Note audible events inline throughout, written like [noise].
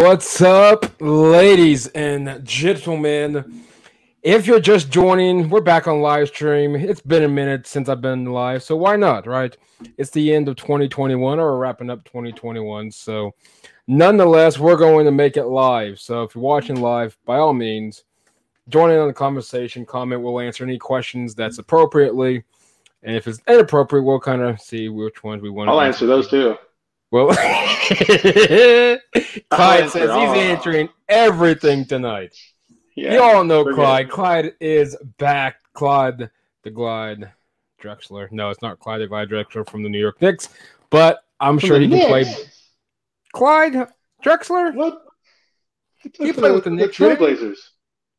What's up, ladies and gentlemen? If you're just joining, we're back on live stream. It's been a minute since I've been live, so why not, right? It's the end of 2021, or wrapping up 2021. So, nonetheless, we're going to make it live. So, if you're watching live, by all means, join in on the conversation. Comment. We'll answer any questions that's appropriately, and if it's inappropriate, we'll kind of see which ones we want. To. I'll answer those too. Well, [laughs] Clyde says he's answering everything tonight. Yeah, you all know Clyde. good. Clyde is back. Clyde the Glide Drexler. No, it's not Clyde the Glide Drexler from the New York Knicks, but I'm From sure the he can play. Clyde Drexler What? He played with the Knicks, didn't? Trailblazers.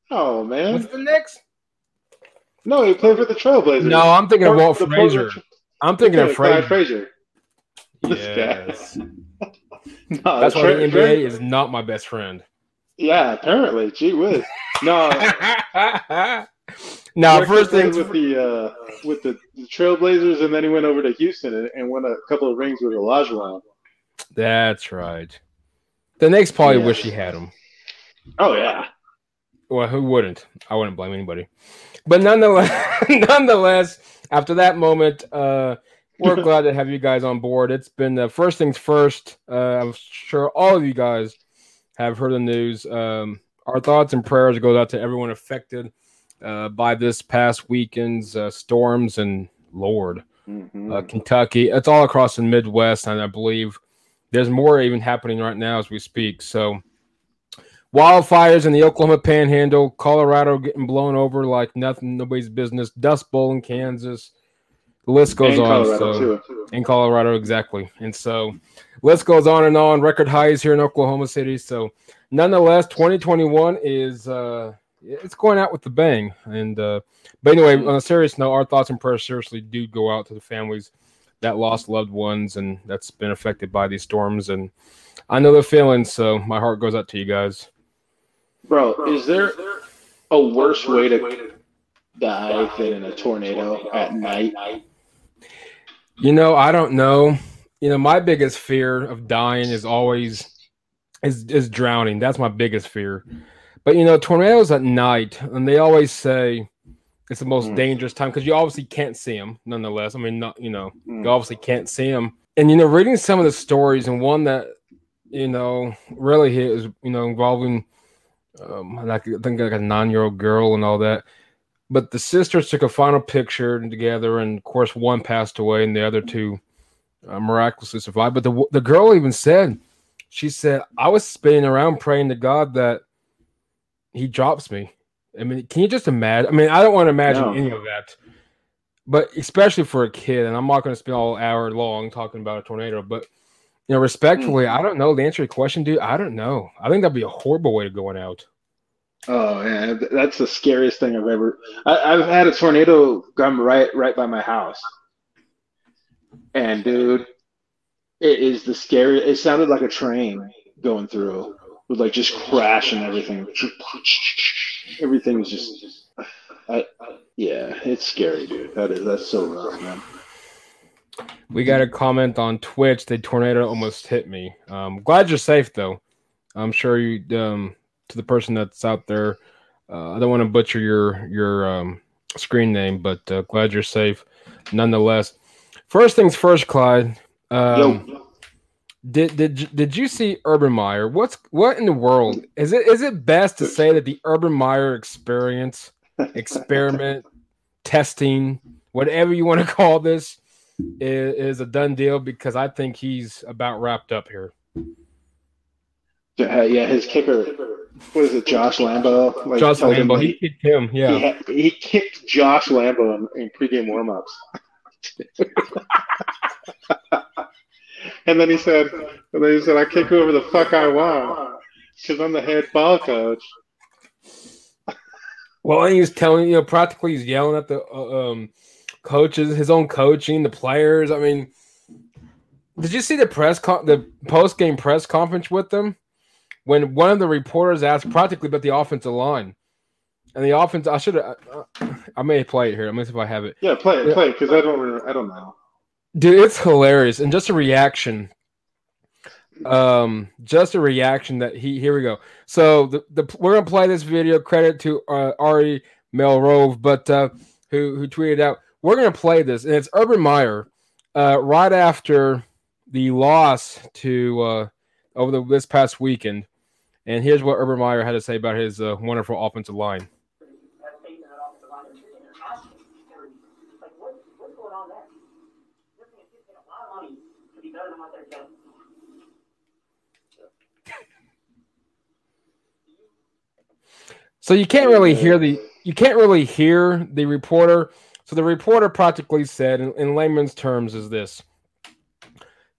Oh man, with the Knicks. no, he played for the Trailblazers. No, I'm thinking of Walt the Frazier. Portland- I'm thinking of Frazier. Frazier. [laughs] This guy. Yes. [laughs] No, That's why Tra- the NBA Tra- is not my best friend. Yeah, apparently. Gee whiz. No. [laughs] now, Drexler first played things with the uh, with the, the Trailblazers, and then he went over to Houston and, and won a couple of rings with Olajuwon. That's right. The Knicks probably Yeah. wish he had him. Oh yeah. Well, who wouldn't? I wouldn't blame anybody. But nonetheless, nonetheless, after that moment, uh, we're glad to have you guys on board. It's been uh, first things first. Uh, I'm sure all of you guys have heard the news. Um, our thoughts and prayers goes out to everyone affected uh, by this past weekend's uh, storms and Lord uh, Kentucky. It's all across the Midwest, and I believe there's more even happening right now as we speak. So, wildfires in the Oklahoma Panhandle, Colorado getting blown over like nothing, nobody's business. Dust Bowl in Kansas. The list goes And on. Colorado, so too. in Colorado, exactly. And so, list goes on and on. Record highs here in Oklahoma City. So, nonetheless, 2021 is uh, it's going out with the bang. And uh, but anyway, on a serious note, our thoughts and prayers seriously do go out to the families that lost loved ones and that's been affected by these storms. And I know the feeling, so my heart goes out to you guys. Bro, is there a worse way to die than in a tornado at night? You know, I don't know. You know, my biggest fear of dying is always is is drowning. That's my biggest fear. But you know, tornadoes at night, and they always say it's the most Mm. dangerous time because you obviously can't see them. Nonetheless, I mean, not you know, Mm. you obviously can't see them. And you know, reading some of the stories, and one that you know really hit is you know involving um, like I think like a nine year old girl and all that. But the sisters took a final picture together, and of course, one passed away, and the other two uh, miraculously survived. But the the girl even said, she said, "I was spinning around praying to God that He drops me." I mean, can you just imagine? I mean, I don't want to imagine No. any of that, but especially for a kid. And I'm not going to spend all hour long talking about a tornado, but you know, respectfully, I don't know. The answer to your question, dude, I don't know. I think that'd be a horrible way to going out. Oh th- that's the scariest thing I've ever. I, I've had a tornado come right right by my house, and dude, it is the scary. It sounded like a train going through with like just crash and everything. Everything was just. I, yeah, it's scary, dude. That is that's so rough, man. We got a comment on Twitch. The tornado almost hit me. Um, glad you're safe though. I'm sure you. Um, to the person that's out there, uh, I don't want to butcher your your um, screen name, but uh, glad you're safe nonetheless. First things first, Clyde. Um, Yo, Did did you- did you see Urban Meyer? What's what in the world is it? Is it best to say that the Urban Meyer experience, experiment, [laughs] testing, whatever you want to call this, is, is a done deal? Because I think he's about wrapped up here. yeah, yeah, his kicker. What is it, Josh Lambo? Like, Josh Lambo, he kicked him. He, Yeah, had, he kicked Josh Lambo in, in pregame warmups. [laughs] and then he said, and then he said, I kick whoever the fuck I want because I'm the head ball coach. Well, and he's telling you know practically he's yelling at the uh, um, coaches, his own coaching, the players. I mean, did you see the press con- the post game press conference with them when one of the reporters asked practically about the offensive line and the offense? I should have. Uh, I may play it here. Let me see if I have it. Yeah, play it, play it, because I don't, I don't know. Dude, it's hilarious and just a reaction. Um, just a reaction that he. Here we go. So the, the we're gonna play this video. Credit to uh, Ari Meirov, but uh, who who tweeted out. We're gonna play this, and it's Urban Meyer. Uh, right after the loss to uh, over the, this past weekend. And here's what Urban Meyer had to say about his uh, wonderful offensive line. So you can't really hear the you can't really hear the reporter. So the reporter practically said, in, in layman's terms, is this: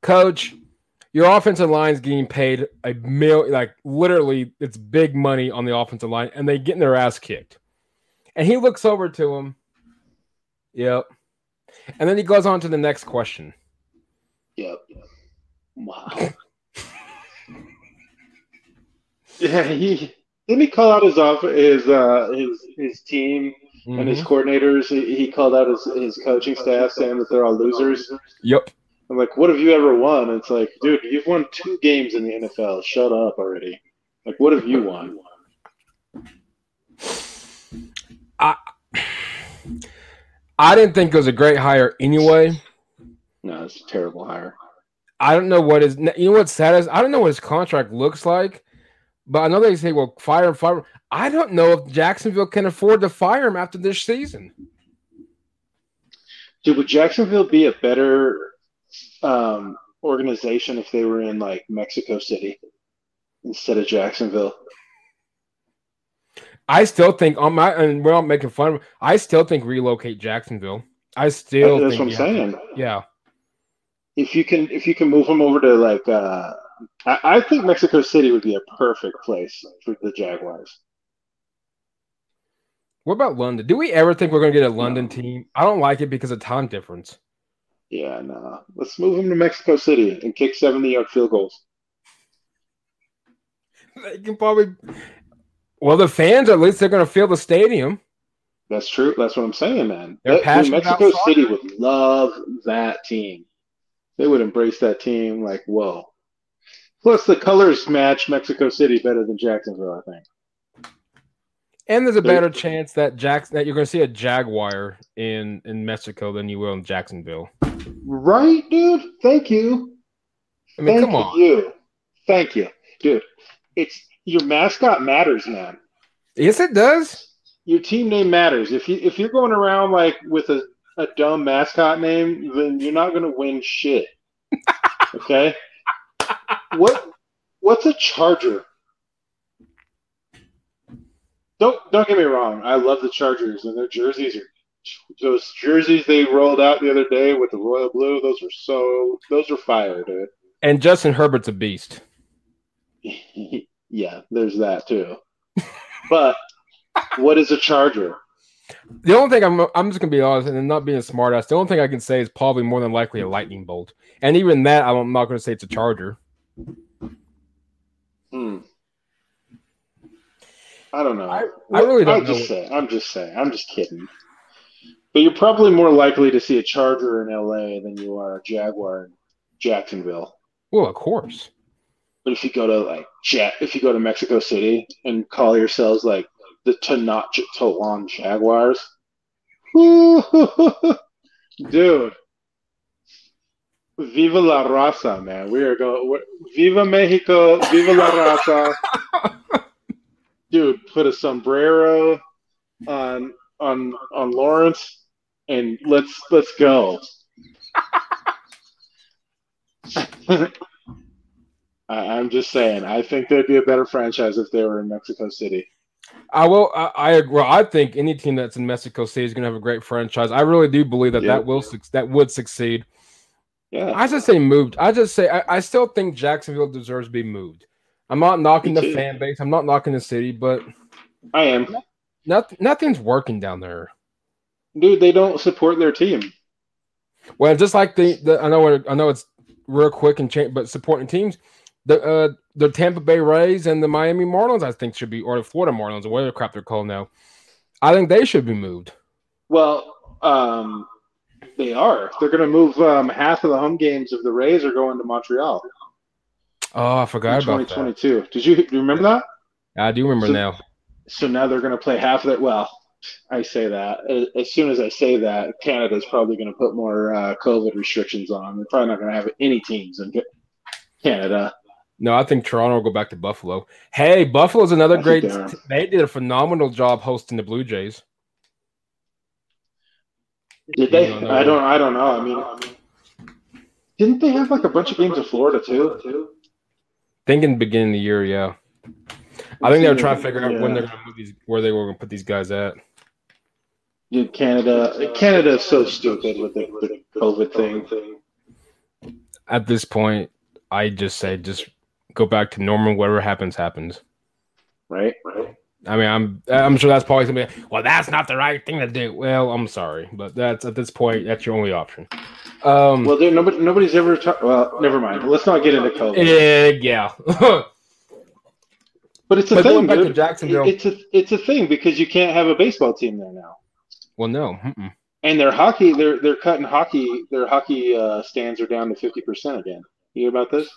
Coach, your offensive line is getting paid a mil, like literally, it's big money on the offensive line, and they getting their ass kicked. And he looks over to him. Yep. And then he goes on to the next question. Yep. Wow. [laughs] yeah, he didn't he call out his off his uh his his team mm-hmm. and his mm-hmm. coordinators. He, he called out his his coaching staff saying that they're all losers. Yep. I'm like, what have you ever won? It's like, dude, you've won two games in the NFL. Shut up already. Like, what have you won? I I didn't think it was a great hire anyway. No, it's a terrible hire. I don't know what is. You know what's sad is I don't know what his contract looks like, but I know they say, "Well, fire him, fire him." I don't know if Jacksonville can afford to fire him after this season. Dude, would Jacksonville be a better um, organization if they were in like Mexico City instead of Jacksonville. I still think on my and we're not making fun of. I still think relocate Jacksonville. I still that's what I'm saying. Yeah. If you can, if you can move them over to like, uh, I, I think Mexico City would be a perfect place for the Jaguars. What about London? Do we ever think we're going to get a London no. team? I don't like it because of time difference. Yeah, no. Let's move him to Mexico City and kick 70 yard field goals. They can probably. Well, the fans, at least, they're going to fill the stadium. That's true. That's what I'm saying, man. Mexico City would love that team. They would embrace that team like, whoa. Plus, the colors match Mexico City better than Jacksonville, I think. And there's a better chance that Jackson that you're going to see a Jaguar in in Mexico than you will in Jacksonville. Right, dude. Thank you. I mean, Thank come on. You. Thank you, dude. It's your mascot matters, man. Yes, it does. Your team name matters. If you if you're going around like with a, a dumb mascot name, then you're not going to win shit. [laughs] okay. what what's a charger? Don't don't get me wrong. I love the Chargers and their jerseys are those jerseys they rolled out the other day with the royal blue. Those were so those were fire, dude. And Justin Herbert's a beast. [laughs] yeah, there's that too. but what is a charger? The only thing I'm I'm just gonna be honest and not being a smartass. The only thing I can say is probably more than likely a lightning bolt, and even that I'm not gonna say it's a charger. Hmm. I don't know. I, I really don't. I'm just saying. I'm just saying. I'm just kidding. But you're probably more likely to see a Charger in LA than you are a Jaguar in Jacksonville. Well, of course. But if you go to like Jet, if you go to Mexico City and call yourselves like the Tenochtitlan Jaguars, [laughs] dude, Viva la raza, man. We are going. Viva Mexico, Viva la raza. [laughs] dude, put a sombrero on on on Lawrence and let's let's go. [laughs] I, am just saying. I think they'd be a better franchise if they were in Mexico City. I will. I, I agree. I think any team that's in Mexico City is going to have a great franchise. I really do believe that yeah. that will that would succeed. Yeah. I just say moved. I just say I, I still think Jacksonville deserves to be moved. I'm not knocking the fan base. I'm not knocking the city, but I am. nothing, nothing's working down there. Dude, they don't support their team. Well, just like the, the I know I know it's real quick and change, but supporting teams, the uh the Tampa Bay Rays and the Miami Marlins, I think should be, or the Florida Marlins, or whatever crap they're called now. I think they should be moved. Well, um, they are. They're going to move um, half of the home games of the Rays are going to Montreal. Oh, I forgot about 2022. That. Did you, do you remember that? I do remember so, now. So now they're going to play half of it. Well, I say that as soon as I say that, Canada's probably going to put more uh, COVID restrictions on. They're probably not going to have any teams in Canada. No, I think Toronto will go back to Buffalo. Hey, Buffalo's another I great. They did a phenomenal job hosting the Blue Jays. Did they? Don't I don't. I don't know. I mean, didn't they have like a bunch of games in Florida too? Too. Think in the beginning of the year, yeah. I think they were trying to figure out yeah. when they're going to move these, where they were going to put these guys at. Dude, Canada, Canada is so stupid with the, the COVID thing. At this point, I just say just go back to normal. Whatever happens, happens. Right. Right. I mean, I'm I'm sure that's probably gonna be well. That's not the right thing to do. Well, I'm sorry, but that's at this point that's your only option. Um, well, there nobody nobody's ever talked. Well, never mind. Let's not get into COVID. Uh, yeah. [laughs] but it's a but thing, dude. Jacksonville. It's a it's a thing because you can't have a baseball team there now. Well, no. Mm-mm. And their hockey, they're they're cutting hockey. Their hockey uh, stands are down to fifty percent again. You hear about this?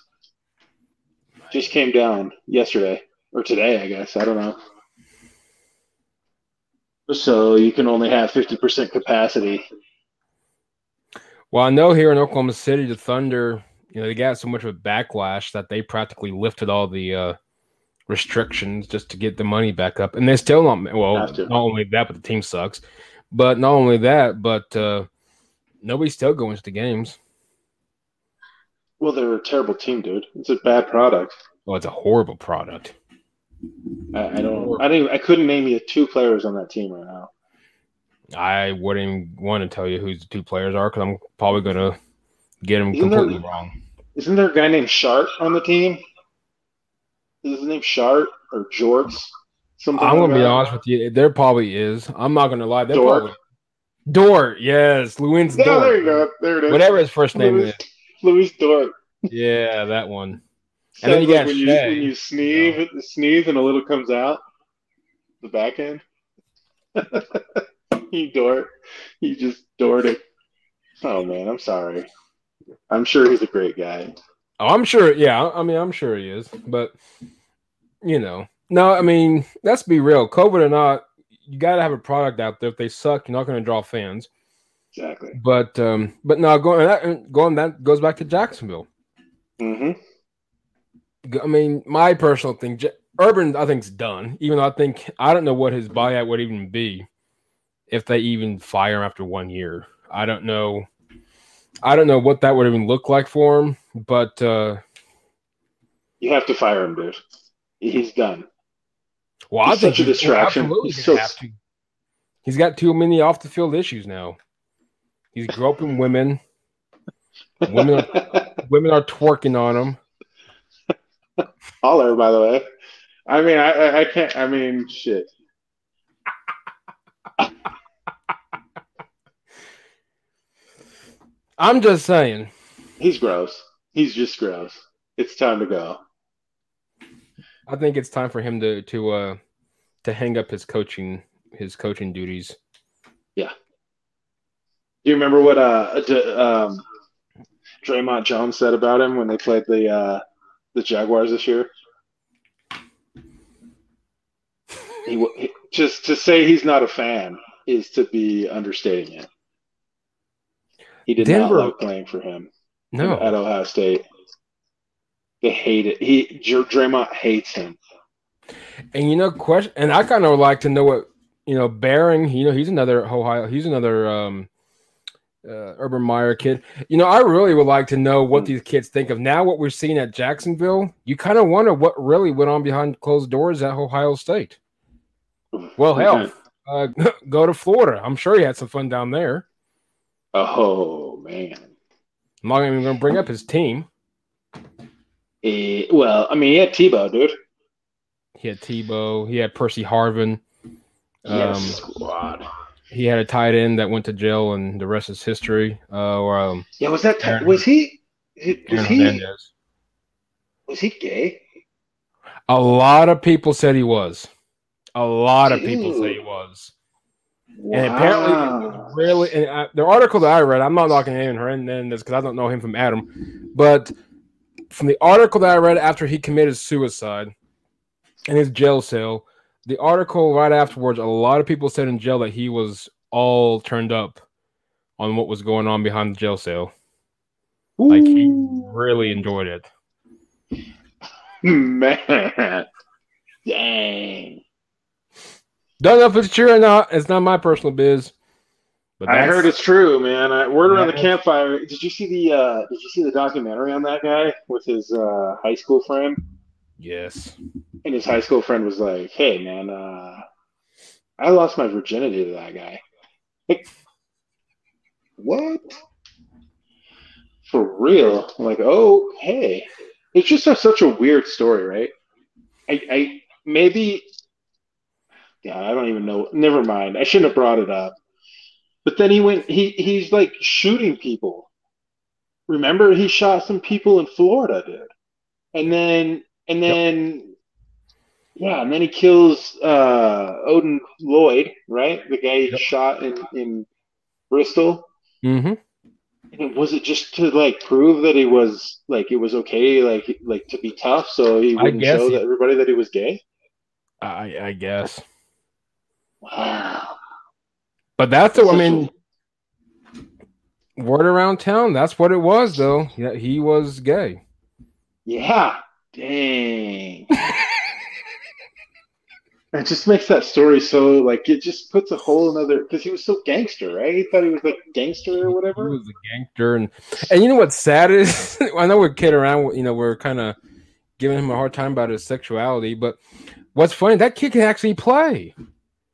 Just came down yesterday or today, I guess. I don't know. So you can only have 50% capacity. Well, I know here in Oklahoma City, the Thunder, you know, they got so much of a backlash that they practically lifted all the uh, restrictions just to get the money back up. And they're still not, well, not only that, but the team sucks. But not only that, but uh, nobody's still going to the games. Well, they're a terrible team, dude. It's a bad product. Well, it's a horrible product. I, I don't. I didn't. I couldn't name you two players on that team right now. I wouldn't want to tell you who the two players are because I'm probably going to get them isn't completely there, wrong. Isn't there a guy named Shart on the team? Is his name Shart or Jorts? Something I'm gonna be honest with you. There probably is. I'm not gonna lie. There Dort. Probably... Dort, yes, Louis yeah, Dort. there you go. There it is. Whatever his first name Louis, is. Louis Dort. Yeah, that one. And then you like got when you, when you sneeze, sneeze and a little comes out the back end. [laughs] he dort. He just dorted. Oh man, I'm sorry. I'm sure he's a great guy. Oh, I'm sure. Yeah, I mean, I'm sure he is. But you know, no, I mean, let's be real. COVID or not, you got to have a product out there. If they suck, you're not going to draw fans. Exactly. But um, but now going that going that goes back to Jacksonville. Mm-hmm. I mean, my personal thing, Urban, I think's done. Even though I think I don't know what his buyout would even be if they even fire him after one year. I don't know. I don't know what that would even look like for him, but uh you have to fire him, dude. He's done. Well, he's I think such a distraction. He's, so... he's got too many off the field issues now. He's groping women. women, are, [laughs] women are twerking on him. By the way. I mean, I, I can't. I mean, shit. I'm just saying. He's gross. He's just gross. It's time to go. I think it's time for him to to uh to hang up his coaching his coaching duties. Yeah. Do you remember what uh um Dre'Mont Jones said about him when they played the uh the Jaguars this year? He, he just to say he's not a fan is to be understating it. He did Denver, not like playing for him. No, at Ohio State, they hate it. He Dre'Mont hates him. And you know, question, and I kind of like to know what you know. Bearing, you know, he's another Ohio. He's another um, uh, Urban Meyer kid. You know, I really would like to know what hmm. these kids think of now. What we're seeing at Jacksonville, you kind of wonder what really went on behind closed doors at Ohio State. Well, hell, uh, [laughs] go to Florida. I'm sure he had some fun down there. Oh man, I'm not even going to bring up his team. Eh, well, I mean, he had Tebow, dude. He had Tebow. He had Percy Harvin. Yes, um, squad. He had a tight end that went to jail, and the rest is history. Uh, or, um, yeah, was that t- was he? Was he? Was he gay? A lot of people said he was. A lot of people say he was. Wow. And apparently, really, and I, the article that I read, I'm not knocking Aaron Hernandez because I don't know him from Adam, but from the article that I read after he committed suicide in his jail cell, the article right afterwards, a lot of people said in jail that he was all turned up on what was going on behind the jail cell. Ooh. Like he really enjoyed it. [laughs] Man, dang. Don't know if it's true or not. It's not my personal biz. But I heard it's true, man. I, word around the campfire. Did you see the uh, Did you see the documentary on that guy with his uh, high school friend? Yes. And his high school friend was like, "Hey, man, uh, I lost my virginity to that guy." Like, [laughs] what? For real? I'm like, oh, hey. It's just a, such a weird story, right? I, I maybe yeah, I don't even know. Never mind. I shouldn't have brought it up. But then he went. He he's like shooting people. Remember, he shot some people in Florida, dude. And then and then yep. Yeah, and then he kills uh, Odin Lloyd, right? The guy he yep. shot in in Bristol. Mm-hmm. And was it just to like prove that he was like it was okay, like like to be tough, so he wouldn't show he, that everybody that he was gay? I I guess. Wow. But that's what I mean. Word around town. That's what it was, though. Yeah, he was gay. Yeah. Dang. [laughs] it just makes that story so like it just puts a whole another because he was so gangster, right? He thought he was like gangster or whatever. He was a gangster, and and you know what's sad is [laughs] I know we're kidding around. You know, we're kind of giving him a hard time about his sexuality, but what's funny that kid can actually play.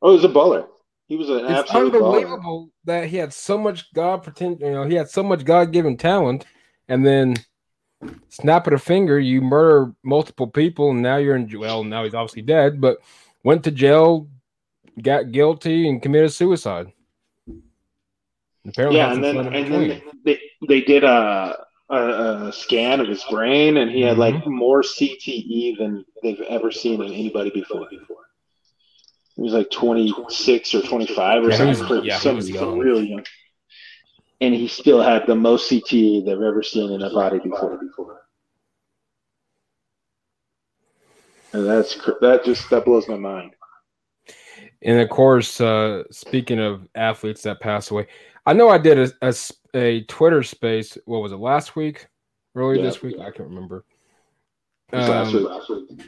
Oh, he was a baller. He was an it's unbelievable baller. that he had so much God pretend. You know, he had so much God given talent, and then snap of a finger, you murder multiple people, and now you're in well. Now he's obviously dead, but went to jail, got guilty, and committed suicide. Apparently, yeah, and then and then they they did a, a, a scan of his brain, and he had mm-hmm. like more CTE than they've ever seen in anybody before. Before. He was like 26 or 25 or yeah, something. yeah, something young. really young. And he still had the most CTE they've ever seen in a body before. before. And that's that just that blows my mind. And of course, uh, speaking of athletes that pass away, I know I did a, a, a Twitter space. What was it last week? Earlier yeah, this week, yeah. I can't remember. Um, last week, last week.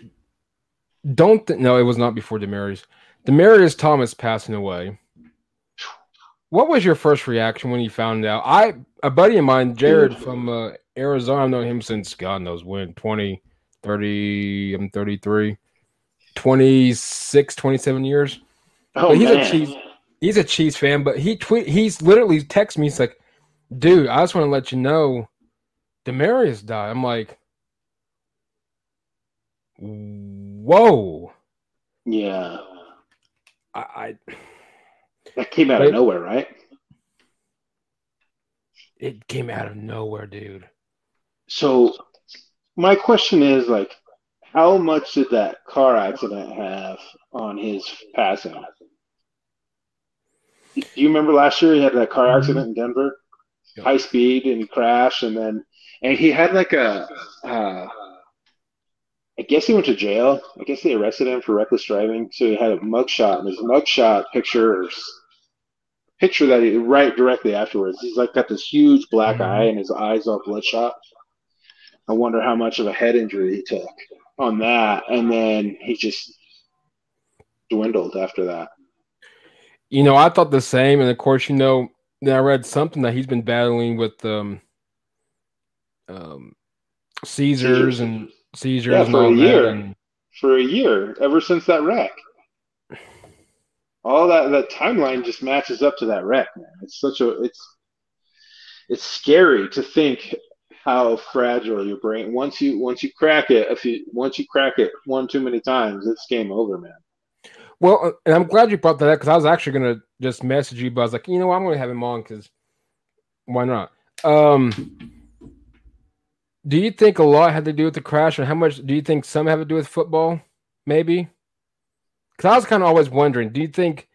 Don't th- no, it was not before Demaryius. Demaryius Thomas passing away. What was your first reaction when you found out? I a buddy of mine, Jared from uh, Arizona, I've known him since God knows when 20, 30, I'm 33, 26, 27 years. Oh, but he's man. a Chiefs, he's a Chiefs fan, but he tweet he's literally texted me, he's like, dude, I just want to let you know Demaryius died. I'm like, whoa. Yeah. I, I that came out of nowhere, right? It came out of nowhere, dude. So my question is like how much did that car accident have on his passing? Do you remember last year he had that car mm-hmm. accident in Denver? Yep. High speed and he crashed and then and he had like a uh, I guess he went to jail. I guess they arrested him for reckless driving. So he had a mugshot, and his mugshot picture, picture that he right directly afterwards. He's like got this huge black mm-hmm. eye, and his eyes all bloodshot. I wonder how much of a head injury he took on that, and then he just dwindled after that. You know, I thought the same, and of course, you know, I read something that he's been battling with um, um, Caesars and seizures yeah, for a year. And... For a year, ever since that wreck. All that that timeline just matches up to that wreck, man. It's such a it's it's scary to think how fragile your brain once you once you crack it if you once you crack it one too many times it's game over man Well, uh, and I'm glad you brought that up because I was actually gonna just message you, but I was like, you know, what? I'm gonna have him on because why not? Um, do you think a lot had to do with the crash, and how much do you think some have to do with football? Maybe. Because I was kind of always wondering, do you think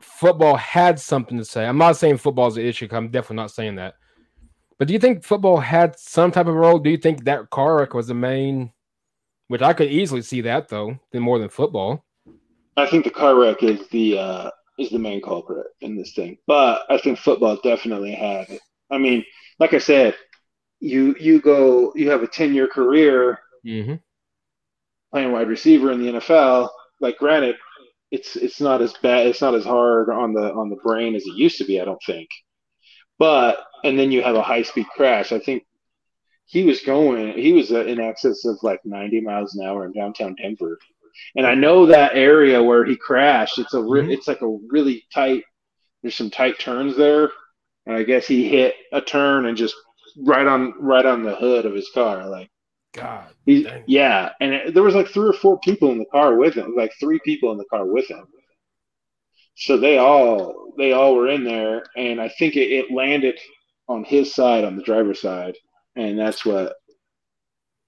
football had something to say? I'm not saying football is an issue. I'm definitely not saying that. But do you think football had some type of role? Do you think that car wreck was the main? Which I could easily see that though, than more than football. I think the car wreck is the uh, is the main culprit in this thing, but I think football definitely had it. I mean, like I said, you you go you have a ten year career mm-hmm. playing wide receiver in the NFL. Like, granted, it's it's not as bad, it's not as hard on the on the brain as it used to be. I don't think, but and then you have a high speed crash. I think he was going, he was in excess of like 90 miles an hour in downtown Denver and I know that area where he crashed. It's a re- mm-hmm. it's like a really tight. There's some tight turns there, and I guess he hit a turn and just right on right on the hood of his car. Like God, he, yeah. And it, there was like three or four people in the car with him, like three people in the car with him. So they all they all were in there, and I think it, it landed on his side, on the driver's side, and that's what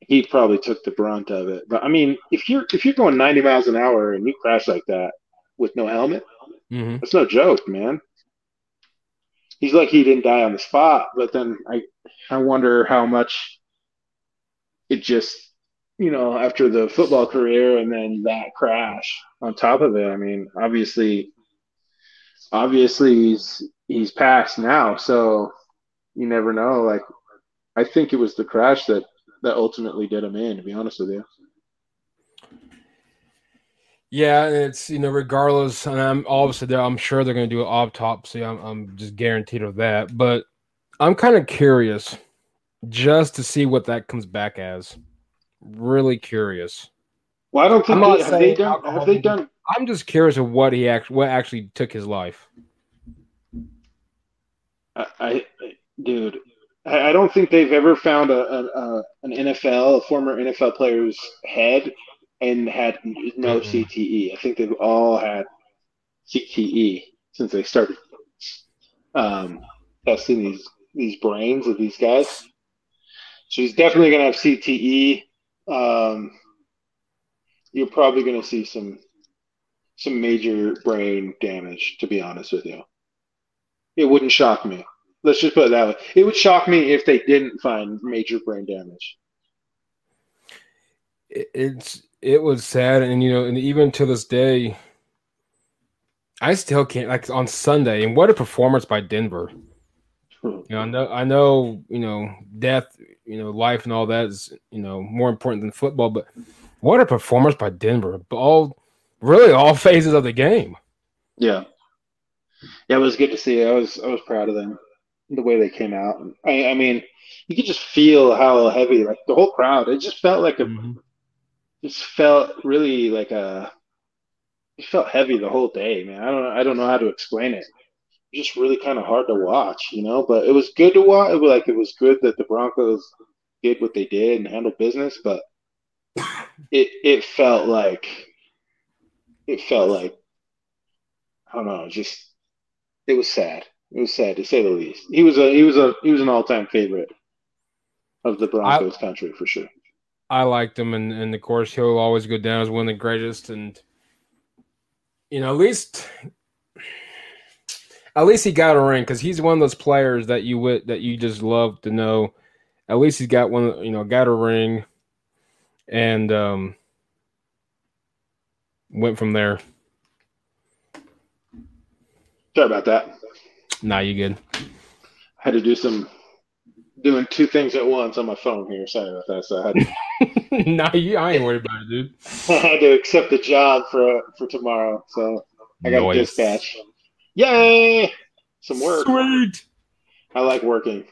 he probably took the brunt of it. But I mean, if you're if you're going 90 miles an hour and you crash like that with no helmet, mm-hmm. that's no joke, man. He's like he didn't die on the spot, but then I I wonder how much it just you know after the football career and then that crash on top of it. I mean, obviously, obviously he's he's passed now, so you never know. Like I think it was the crash that that ultimately did him in. To be honest with you. Yeah, it's you know regardless, and I'm obviously there. I'm sure they're going to do an autopsy. I'm, I'm just guaranteed of that. But I'm kind of curious, just to see what that comes back as. Really curious. Well, I don't think they, have they done. Have they done? I'm just curious of what he actually what actually took his life. I, I dude, I don't think they've ever found a, a, a, an NFL, a former NFL player's head and had no mm-hmm. CTE. I think they've all had CTE since they started um, testing these these brains of these guys. So he's definitely going to have CTE. Um, you're probably going to see some some major brain damage. To be honest with you, it wouldn't shock me. Let's just put it that way. It would shock me if they didn't find major brain damage. It's it was sad, and you know, and even to this day, I still can't like on Sunday. And what a performance by Denver! Hmm. You know, I know, I know, you know, death, you know, life, and all that is you know more important than football. But what a performance by Denver! All really all phases of the game. Yeah, yeah, it was good to see. I was I was proud of them the way they came out. I, I mean, you could just feel how heavy, like the whole crowd. It just felt like a, mm-hmm. just felt really like a, it felt heavy the whole day, man. I don't, I don't know how to explain it. It's just really kind of hard to watch, you know. But it was good to watch. It was like it was good that the Broncos did what they did and handled business, but it it felt like it felt like I don't know, just it was sad. It was sad to say the least. He was a he was a he was an all time favorite of the Broncos I, country for sure. I liked him, and and of course he'll always go down as one of the greatest. And you know, at least at least he got a ring because he's one of those players that you would that you just love to know. At least he's got one, you know, got a ring, and um, went from there. Sorry about that. Nah, you good. I had to do some doing two things at once on my phone here. Sorry about that. So I had to, [laughs] nah, you, I ain't worried about it, dude. [laughs] I had to accept a job for for tomorrow, so I got a dispatch. Yay! Some work. Sweet. I like working.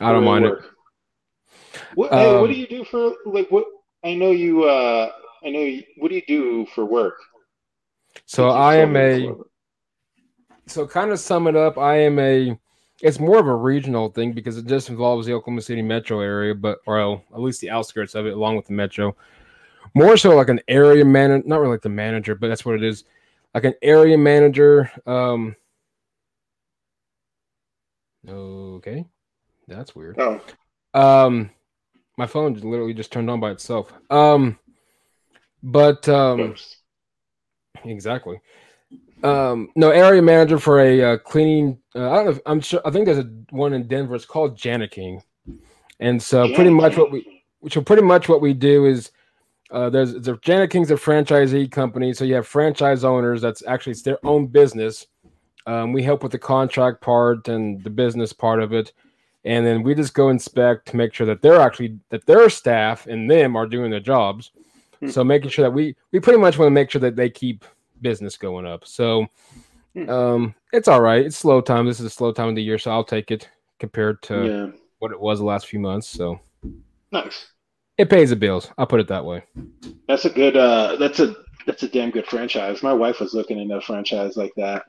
I don't mind work. it. What, um, hey, what do you do for like what? I know you. uh I know. You, what do you do for work? So I am a so kind of sum it up, I am a it's more of a regional thing because it just involves the Oklahoma City metro area, but or at least the outskirts of it, along with the metro. more so like an area manager, not really like the manager, but that's what it is, like an area manager. Um, okay, that's weird. Oh, Um, my phone literally just turned on by itself. Um, but um, oops. exactly. Um, no area manager for a uh, cleaning. Uh, I don't know. If, I'm sure. I think there's a one in Denver. It's called Jani-King, and so pretty much what we so pretty much what we do is uh, there's the Jani-King's a franchisee company, so you have franchise owners. That's actually it's their own business. Um, we help with the contract part and the business part of it, and then we just go inspect to make sure that they're actually that their staff and them are doing their jobs. So making sure that we we pretty much want to make sure that they keep business going up. So Hmm. um, it's all right. It's slow time. This is a slow time of the year, so I'll take it compared to yeah, what it was the last few months. So nice. it pays the bills. I'll put it that way. That's a good. Uh, that's a that's a damn good franchise. My wife was looking into a franchise like that.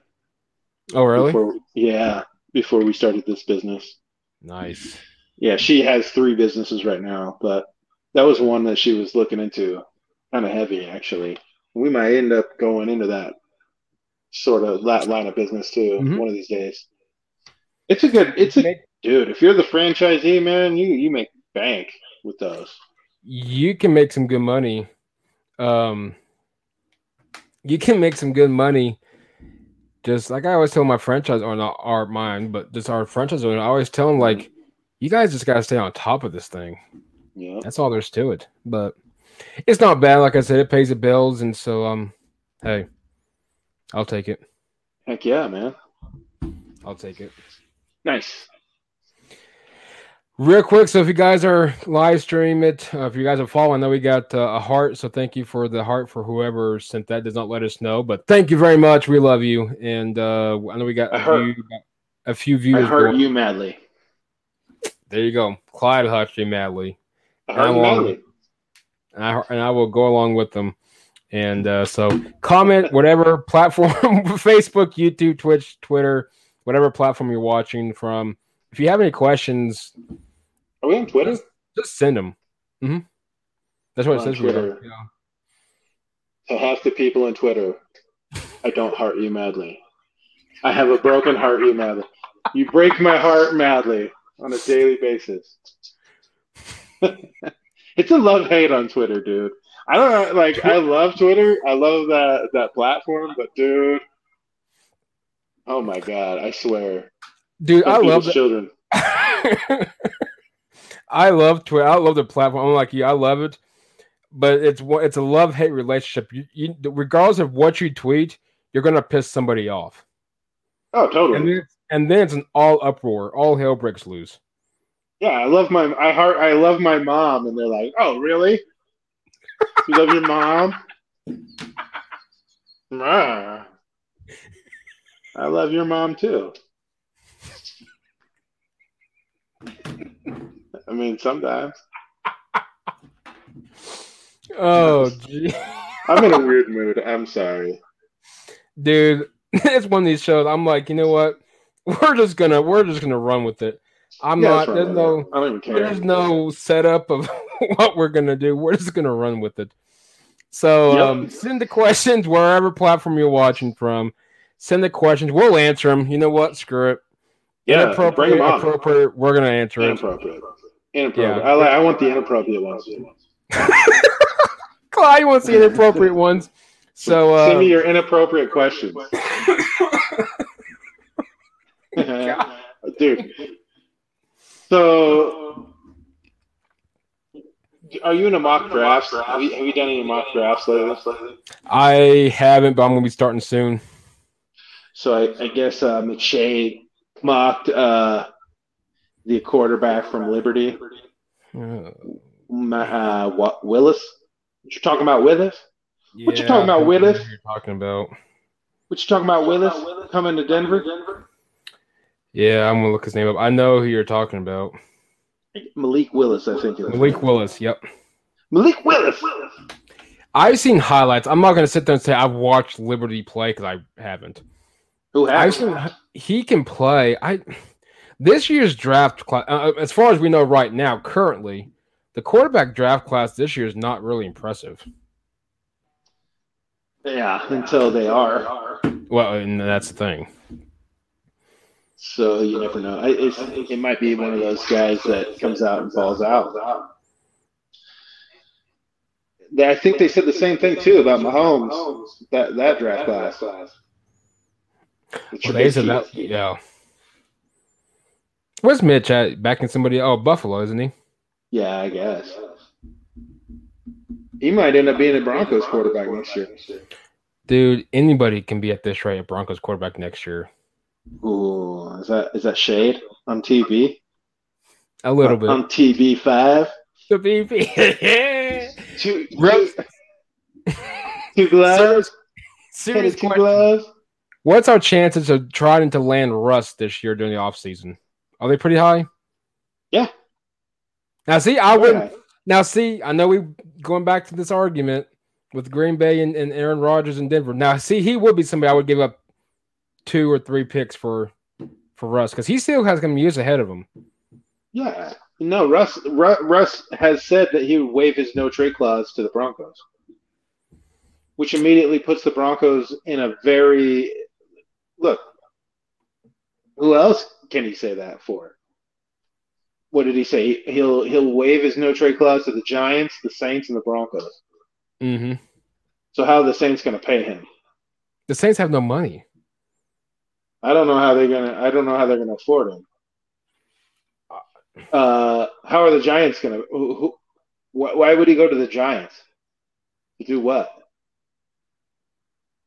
Oh, really? Before, yeah, before we started this business. Nice. Yeah, she has three businesses right now, but that was one that she was looking into, kind of heavy actually. We might end up going into that sort of that line of business too Mhm. one of these days. It's a good. It's a dude. If you're the franchisee, man, you you make bank with those. you can make some good money. Um, you can make some good money. Just like I always tell my franchise or not our mine, but just our franchise owner, I always tell them like, you guys just gotta stay on top of this thing. Yeah. That's all there's to it. But it's not bad. Like I said, it pays the bills, and so um, hey, I'll take it. Heck yeah, man. I'll take it. Nice. Real quick, so if you guys are live stream it, uh, if you guys are following, I know we got uh, a heart, so thank you for the heart for whoever sent that. Does not let us know, but thank you very much. We love you, and uh, I know we got I a few, a few I viewers. hurt going- you madly. There you go, Clyde hurt you madly, I hurt you madly. And I and I will go along with them. And uh, so, comment whatever platform, [laughs] Facebook, YouTube, Twitch, Twitter, whatever platform you're watching from. If you have any questions, Are we on Twitter? Just, just send them. hmm That's what it says. Twitter. Yeah. To half the people on Twitter, I don't heart you madly. I have a broken heart you madly. You break my heart madly on a daily basis. [laughs] it's a love hate on Twitter, dude. I don't know, like I love Twitter. I love that that platform, but dude, oh my god, I swear, Dude, I love children. [laughs] I love Twitter. I love the platform. I'm like you. I love it, but it's it's a love hate relationship. You, you, regardless of what you tweet, you're gonna piss somebody off, Oh, and totally. then and then it's an all uproar. All hell breaks loose. Yeah, I love my I heart I love my mom, and they're like, "Oh, really? You love your mom?" Rah. I love your mom too. I mean, sometimes Oh, gee. I'm in a weird mood. I'm sorry. dude, [laughs] it's one of these shows. I'm like, you know what? We're just gonna we're just gonna run with it. I'm Yeah, not. There's no. I don't even care. there's no setup of [laughs] what we're gonna do. We're just gonna run with it. So Yep. um, send the questions wherever platform you're watching from. Send the questions. We'll answer them. You know what? Screw it. Yeah, Inappropriate, appropriate. We're gonna answer it. Inappropriate. Inappropriate. Yeah. I like. I want the inappropriate ones. [laughs] Clyde wants the inappropriate ones. So Send me uh, your inappropriate questions. [laughs] Dude. So, are you in a mock draft? Have you, have you done any mock drafts lately? I haven't, but I'm gonna be starting soon. So I, I guess uh, McShay mocked uh, the quarterback from Liberty, Uh, what Willis. What you talking about, Willis? What you talking about, Willis? what You're talking about. What you talking about, Willis? Coming to Denver? Yeah, I'm gonna look his name up. I know who you're talking about. Malik Willis, I think. Malik Willis. Yep. Malik Willis. I've seen highlights. I'm not gonna sit there and say I've watched Liberty play because I haven't. Who I've has? seen he can play. I this year's draft class, uh, as far as we know right now, currently, the quarterback draft class this year is not really impressive. Yeah, until they are. Well, and that's the thing. So you never know. It's, it might be one of those guys that comes out and falls out. I think they said the same thing too about Mahomes. That that draft class. Well, they said that, yeah. Where's Mitch at? Backing somebody? Oh, Buffalo, isn't he? Yeah, I guess. He might end up being a Broncos quarterback next year. Dude, anybody can be at this rate a Broncos quarterback next year. Ooh, is that is that shade on TV? A little on, bit on TV five. The BB. [laughs] two, two, two gloves. Serious two question. gloves. What's our chances of trying to land Russ this year during the offseason? Are they pretty high? Yeah. Now, see, I would Yeah. not Now, see, I know we going back to this argument with Green Bay and, and Aaron Rodgers and Denver. Now, see, he would be somebody I would give up two or three picks for for Russ because he still has some years ahead of him. Yeah. No, Russ, Russ Russ has said that he would waive his no trade clause to the Broncos, which immediately puts the Broncos in a very look. Who else can he say that for? What did he say? He'll he'll waive his no trade clause to the Giants, the Saints, and the Broncos. Mm-hmm. So how are the Saints going to pay him? The Saints have no money. I don't know how they're gonna. I don't know how they're gonna afford him. Uh, how are the Giants gonna? Who, who, why would he go to the Giants? To do what?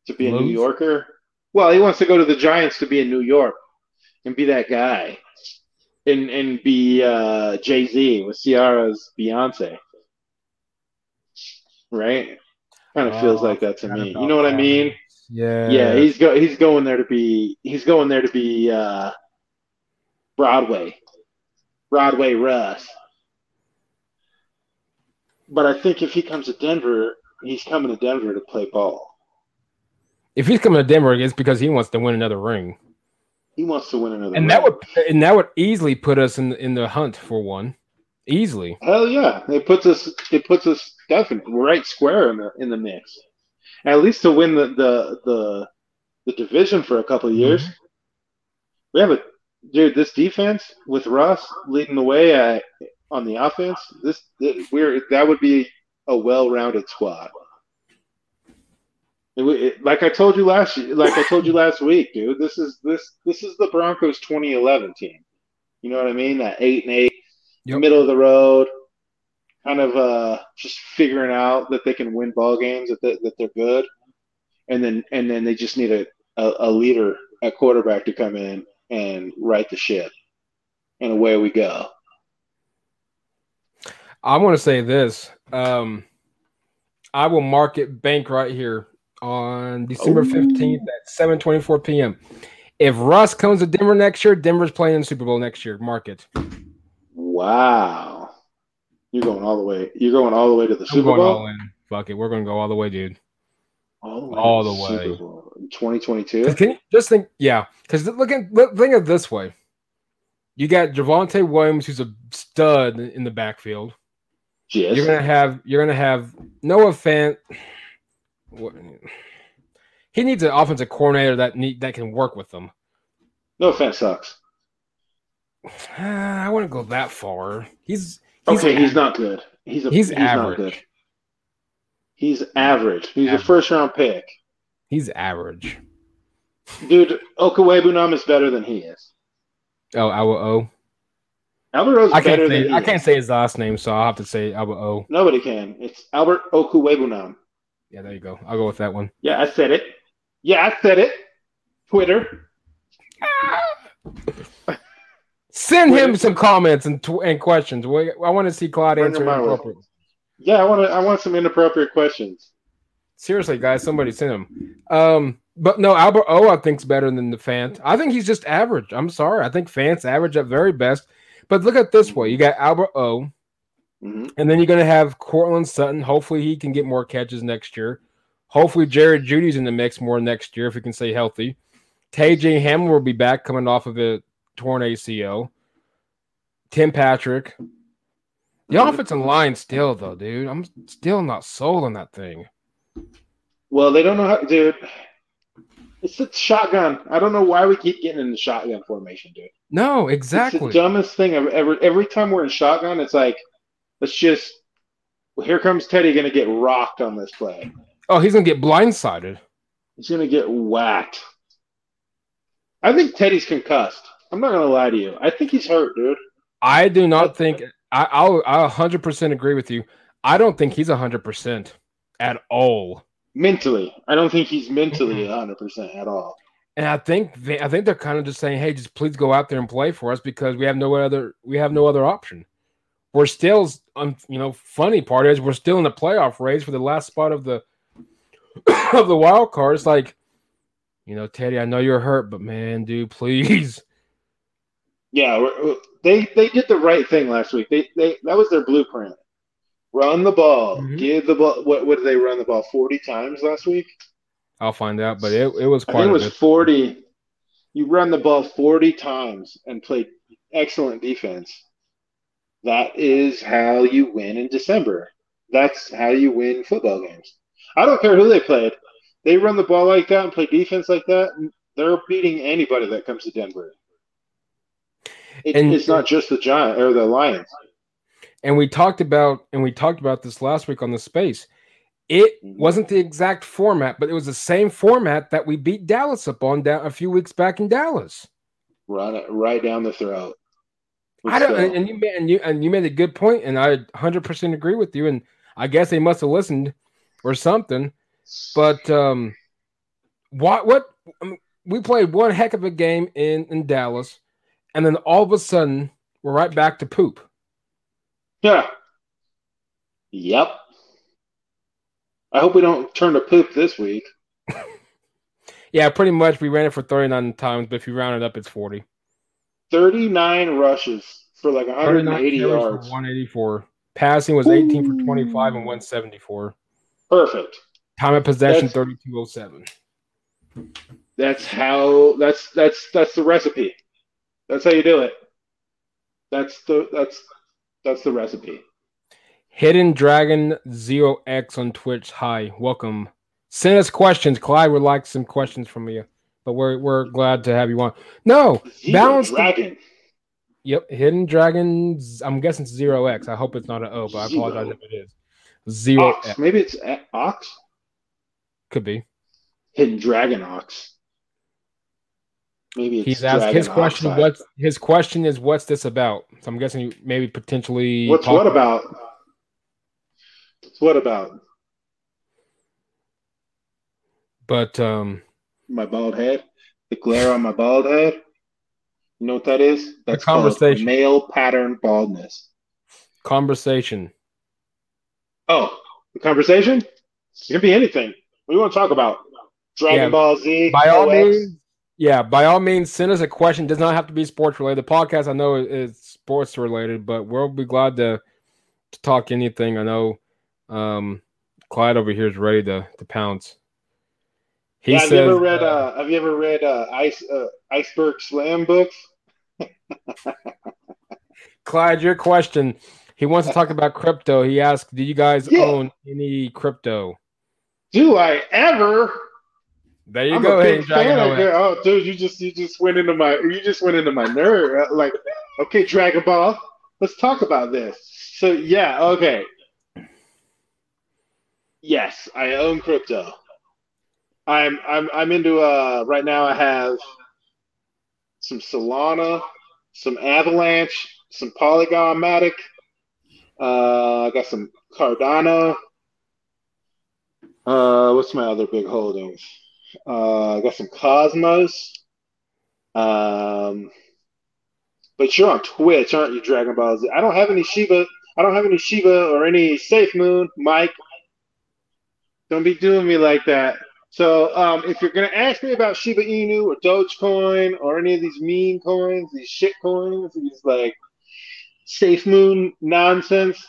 To be a New Yorker? Well, he wants to go to the Giants to be in New York and be that guy, and and be uh, Jay Z with Ciara's Beyonce, right? Kind of feels Oh, like that to me. You know what I that. mean? Yeah. Yeah, he's go he's going there to be he's going there to be uh Broadway. Broadway Russ. But I think if he comes to Denver, he's coming to Denver to play ball. If he's coming to Denver, it's because he wants to win another ring, He wants to win another and that would and that would easily put us in in the hunt for one, easily. Hell yeah. It puts us it puts us definitely right square in the in the mix. At least to win the the the, the division for a couple of years. Mm-hmm. We have a dude. This defense with Russ leading the way at, on the offense. This we're that would be a well-rounded squad. It, it, like I told you last like I told you last week, dude. This is this this is the Broncos 2011 team. You know what I mean? That eight and eight, Yep. middle of the road, kind of uh just figuring out that they can win ball games, that they, that they're good, and then and then they just need a, a, a leader at quarterback to come in and right the ship, and away we go. I want to say this. Um, I will market bank right here on December. 15th at 7:24 p.m. If Russ comes to Denver next year, Denver's playing in Super Bowl next year. Market. Wow, you're going all the way. You're going all the way to the I'm Super going Bowl. all in. Fuck it. We're going to go all the way, dude. All the way. All the way. Super Bowl in 2022. 'Cause Can you just think? Yeah. Because look at look, think of it this way. You got Javonte Williams, who's a stud in the backfield. Yes. You're gonna have you're gonna have Noah Fant. What, he needs an offensive coordinator that need that can work with them. No offense, sucks. [sighs] I wouldn't go that far. He's, he's okay, he's not good. He's a, he's not average. good. He's average. He's Average. a first round pick. He's average. Dude, Okwuegbunam is better than he is. Oh, Alba O. Albert O's I can't better than say he I is. can't say his last name, so I'll have to say Alba O. Nobody can. It's Albert Okwuegbunam. Yeah, there you go. I'll go with that one. Yeah, I said it. Yeah, I said it. Twitter. [laughs] Send him some comments and tw- and questions. I want to see Claude Bring answer him my way. appropriately. Yeah, I want to. I want some inappropriate questions. Seriously, guys, somebody send him. Um, but no, Albert O, I think's better than the Fant. I think he's just average. I'm sorry. I think Fant's average at very best. But look at this way: you got Albert O, hmm and then you're gonna have Courtland Sutton. Hopefully, he can get more catches next year. Hopefully, Jared Jeudy's in the mix more next year if he can stay healthy. T.J. Hamler will be back coming off of a torn ACL. Tim Patrick. The offensive line still though, dude. I'm still not sold on that thing. Well, they don't know how, dude. It's a shotgun. I don't know why we keep getting in the shotgun formation, dude. No, exactly. It's the dumbest thing I've ever. Every time we're in shotgun, it's like, let's just. Well, here comes Teddy going to get rocked on this play. Oh, he's gonna get blindsided. He's going to get whacked. I think Teddy's concussed. I'm not going to lie to you. I think he's hurt, dude. I do not think I, I'll I'll 100% agree with you. I don't think he's 100% at all. Mentally, I don't think he's mentally 100% at all. And I think they, I think they're kind of just saying, "Hey, just please go out there and play for us because we have no other we have no other option." We're still, um, you know, funny part is we're still in the playoff race for the last spot of the [coughs] of the wild card. It's like, you know, Teddy, I know you're hurt, but man, dude, please. Yeah, they they did the right thing last week. They they that was their blueprint. Run the ball. Mhm. Give the ball. What what did they run the ball forty times last week? I'll find out, but it, it was I quite think it was bit. forty. You run the ball forty times and play excellent defense. That is how you win in December. That's how you win football games. I don't care who they played. They run the ball like that and play defense like that. They're beating anybody that comes to Denver. It, And- it's not just the Giant or the Lions. and we talked about and we talked about this last week on the space. It Mhm. wasn't the exact format, but it was the same format that we beat Dallas up on down a few weeks back in Dallas. It right down the throat. But I don't, and you made and you and you made a good point, and I 100 percent agree with you. And I guess they must have listened or something. But um, what what I mean, we played one heck of a game in in Dallas, and then all of a sudden we're right back to poop. yeah. Yep. I hope we don't turn to poop this week. [laughs] Yeah, pretty much. We ran it for 39 times, but if you round it up, it's 40. 39 rushes for like 180 yards. 184. Passing was 18 for 25 and 174. Perfect. Time of possession 3207. That's how that's that's that's the recipe. That's how you do it. That's the that's that's the recipe. Hidden Dragon Zero X on Twitch. Hi, welcome. Send us questions. Clyde would like some questions from you, but we're we're glad to have you on. No, Zero Balance the- yep, Hidden Dragons. I'm guessing Zero X. I hope it's not an O, but I apologize if it is. Zero Ox. X Maybe it's ox. could be. Hidden dragon ox. Maybe it's He's asked his question. oxide. What's his question is what's this about? So I'm guessing maybe potentially. What's what about? What's what about? But um, My bald head? The glare on my bald head? You know what that is? That's called conversation. male pattern baldness. conversation. Oh, the conversation? It can be anything. What do you want to talk about? Dragon Yeah, Ball Z? By all means, yeah. By all means, send us a question. It does not have to be sports related. The podcast I know is sports related, but we'll be glad to to talk anything. I know um, Clyde over here is ready to to pounce. He yeah, says, have you ever read uh, uh, have you ever read uh, Ice uh, Iceberg Slim books? [laughs] Clyde, your question. He wants to talk about crypto. He asked, "Do you guys Yeah. own any crypto?" Do I ever? There you I'm go. a Hey, big fan. Of- Oh, dude, you just you just went into my you just went into my nerd. Uh, Like, okay, Dragon Ball, let's talk about this. So yeah, okay. Yes, I own crypto. I'm I'm I'm into uh right now. I have some Solana, some Avalanche, some Polygon Matic. Uh, I got some Cardano. Uh, what's my other big holdings? Uh, I got some Cosmos. Um, but you're on Twitch, aren't you, Dragon Ball Z? I don't have any Shiba. I don't have any Shiba or any Safe Moon, Mike. Don't be doing me like that. So, um, if you're gonna ask me about Shiba Inu or Dogecoin or any of these meme coins, these shit coins, these like Safe Moon nonsense,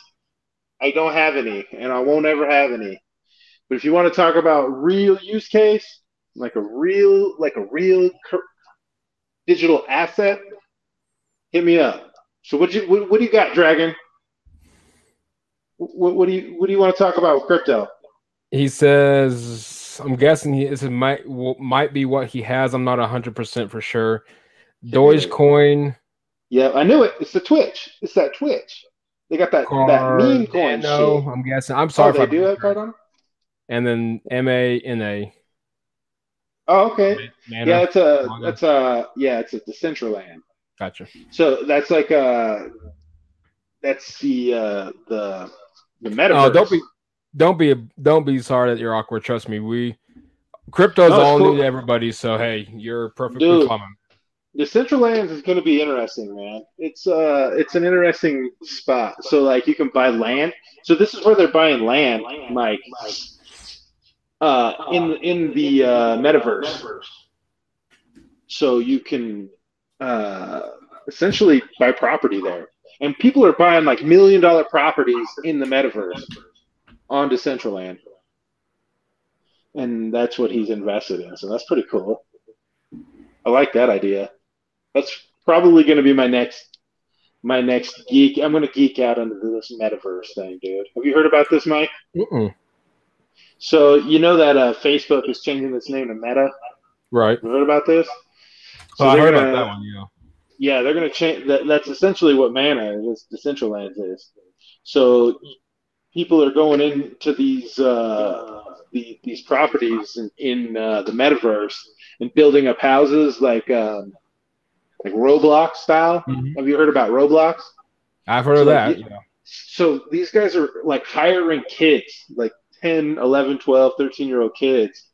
I don't have any, and I won't ever have any. But if you want to talk about real use case, like a real, like a real digital asset, hit me up. So what you what, what do you got, Dragon? What, what do you what do you want to talk about with crypto? He says, I'm guessing he this might might be what he has. I'm not hundred percent for sure. Dogecoin. Yeah, I knew it. It's the Twitch. It's that Twitch. They got that that meme coin. No, I'm guessing. I'm sorry. Oh, they do have Cardano. And then M A N A. Oh, okay. Yeah, it's a that's a yeah, it's a Decentraland. Gotcha. So that's like uh that's the uh the the metaverse. Oh, don't be don't be don't be sorry that you're awkward. Trust me, we crypto's no, all cool. new to everybody. So hey, you're perfectly Dude, common. Lands is going to be interesting, man. It's uh, it's an interesting spot. So like, you can buy land. So this is where they're buying land, Mike. Uh, in in the uh, metaverse. So you can uh, essentially buy property there, and people are buying like million dollar properties in the metaverse on Decentraland, and that's what he's invested in. So that's pretty cool. I like that idea. That's probably going to be my next my next geek. I'm going to geek out into this metaverse thing, dude. Have you heard about this, Mike? Mm-mm. So you know that uh, Facebook is changing its name to Meta, right? You heard about this? So oh, I heard gonna, about that one. Yeah. Yeah, they're going to change. That, that's essentially what Mana is. Decentraland is. So people are going into these uh, the, these properties in, in uh, the metaverse and building up houses like um, like Roblox style. Mm-hmm. Have you heard about Roblox? I've heard so of like, that. So these guys are like hiring kids, like 10, 11, 12, 13 year old kids,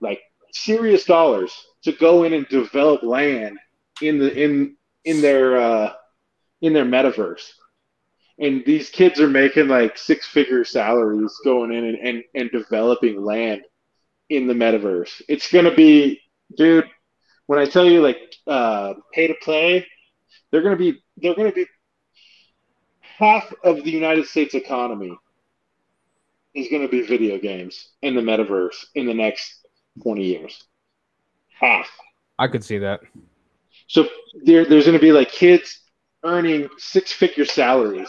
like serious dollars to go in and develop land in the in in their uh, in their metaverse. And these kids are making like six figure salaries going in and, and, and developing land in the metaverse. It's gonna be, dude, when I tell you like uh, pay to play, they're gonna be they're gonna be half of the United States economy is gonna be video games in the metaverse in the next twenty years. Half. I could see that. So there, there's going to be like kids earning six figure salaries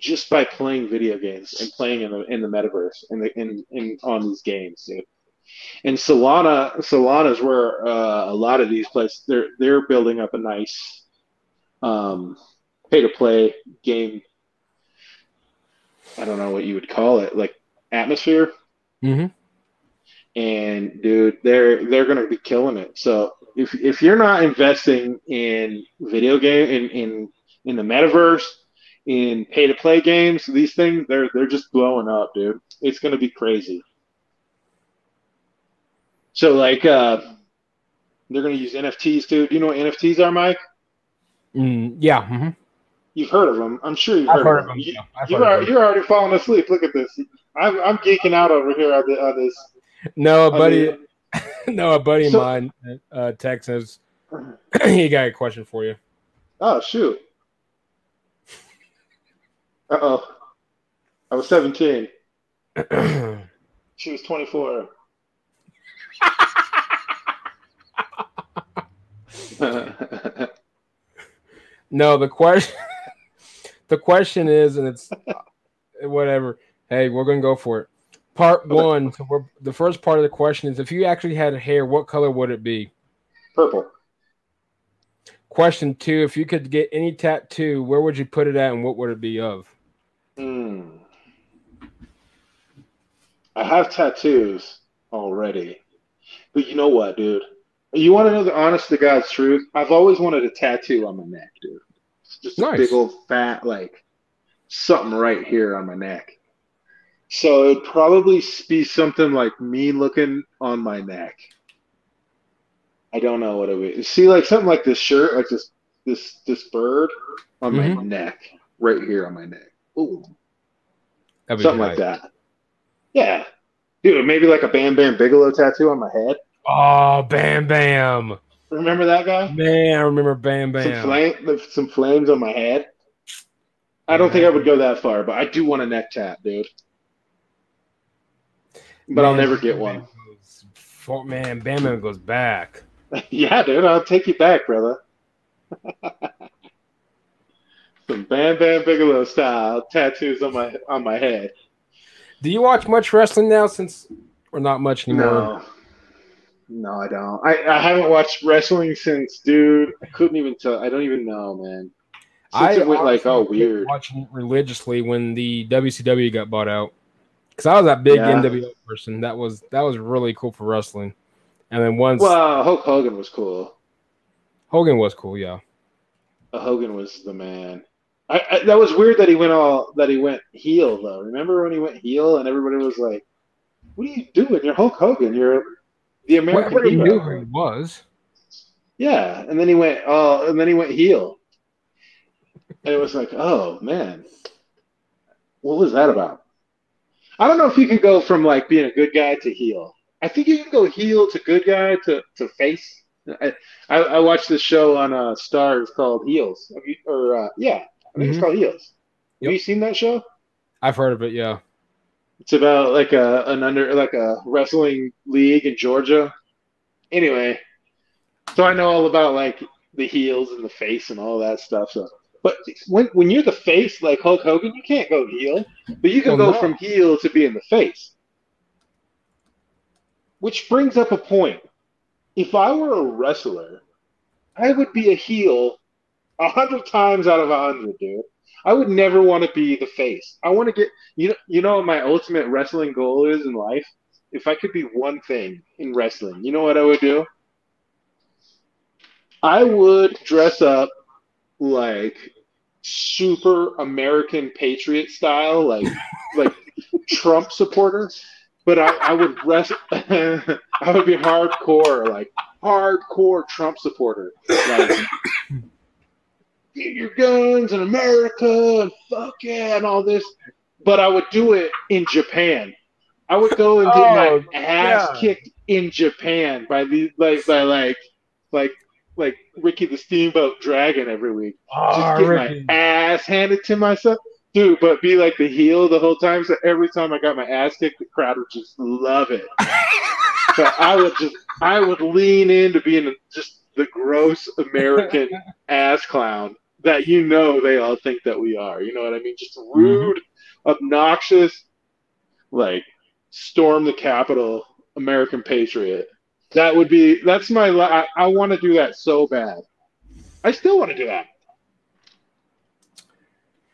just by playing video games and playing in the in the metaverse and in, in, in on these games, dude. And Solana, Solana is where uh, a lot of these places they're they're building up a nice um, pay to play game. I don't know what you would call it, like atmosphere. Mm-hmm. And dude, they're they're gonna be killing it. So if if you're not investing in video game in in in the metaverse, in pay to play games, these things they're they're just blowing up, dude. It's gonna be crazy. So like uh, they're gonna use NFTs, dude. Do you know what NFTs are, Mike? Mm, yeah. Mm-hmm. You've heard of them. I'm sure you've heard, heard, of them. them. You, you are, you're already falling asleep. Look at this. I'm, I'm geeking out over here on, the, on this. No, buddy. [laughs] no, a buddy so, of mine, uh, Texas, [clears throat] [clears throat] he got a question for you. Oh shoot! Uh oh, I was seventeen. [clears throat] she was twenty-four. [laughs] [laughs] no, the question the question is, and it's whatever. Hey, we're gonna go for it. Part one. So we're, the first part of the question is: If you actually had hair, what color would it be? Purple. Question two: If you could get any tattoo, where would you put it at, and what would it be of? Hmm. I have tattoos already, but you know what, dude? You want to know the honest to God's truth? I've always wanted a tattoo on my neck, dude. Just nice. a big old fat, like something right here on my neck. So it'd probably be something like me looking on my neck. I don't know what it would be. See, like something like this shirt, like this this this bird on mm-hmm. my neck, right here on my neck. Ooh. Something like that. Yeah. Dude, maybe like a Bam Bam Bigelow tattoo on my head. Oh, Bam Bam. Remember that guy? Man, I remember Bam Bam. Some, flame, some flames on my head. I don't think I would go that far, but I do want a neck tat, dude but man, I'll never get one. Goes, man, Bam Bam goes back. [laughs] yeah, dude, I'll take you back, brother. [laughs] Some Bam Bam Bigelow style tattoos on my on my head. Do you watch much wrestling now since or not much anymore? No. No, I don't. I, I haven't watched wrestling since, dude. I couldn't even tell. I don't even know, man. Since I went like, oh, weird. Watching it religiously when the WCW got bought out, because I was that big Yeah. NWO person. That was that was really cool for wrestling. And then once Well, Hulk Hogan was cool. Hogan was cool, yeah. Uh, Hogan was the man. I, I, that was weird that he went all that he went heel though. Remember when he went heel and everybody was like, "What are you doing? You're Hulk Hogan. You're the American Everybody hero." knew who he was. Yeah, and then he went oh, and then he went heel, and it was like, oh man, what was that about? I don't know if you can go from like being a good guy to heel. I think you can go heel to good guy to, to face. I, I, I watched this show on uh, Starz called Heels, Have you- or uh, yeah, I think it's Mhm. called Heels. Yep. Have you seen that show? I've heard of it, yeah. It's about like a an under like a wrestling league in Georgia. Anyway, so I know all about like the heels and the face and all that stuff. So, but when when you're the face like Hulk Hogan, you can't go heel, but you can Well, go no. from heel to being the face. Which brings up a point. If I were a wrestler, I would be a heel a hundred times out of a hundred, dude. I would never want to be the face. I want to get you know you know what my ultimate wrestling goal is in life? If I could be one thing in wrestling, you know what I would do? I would dress up like super American patriot style, like [laughs] like Trump supporter. But I, I would rest [laughs] I would be hardcore, like hardcore Trump supporter. Like get your guns in America and fuck yeah and all this. But I would do it in Japan. I would go and get [laughs] Oh, my ass yeah. kicked in Japan by these like by like like like Ricky the Steamboat Dragon every week. Ah, just Oh, get Ricky. my ass handed to myself. Dude, but be like the heel the whole time. So every time I got my ass kicked, the crowd would just love it. [laughs] but I would just I would lean into being just the gross American [laughs] ass clown that you know they all think that we are. You know what I mean? Just rude, obnoxious, like storm the Capitol, American patriot. That would be that's my I, I want to do that so bad. I still want to do that.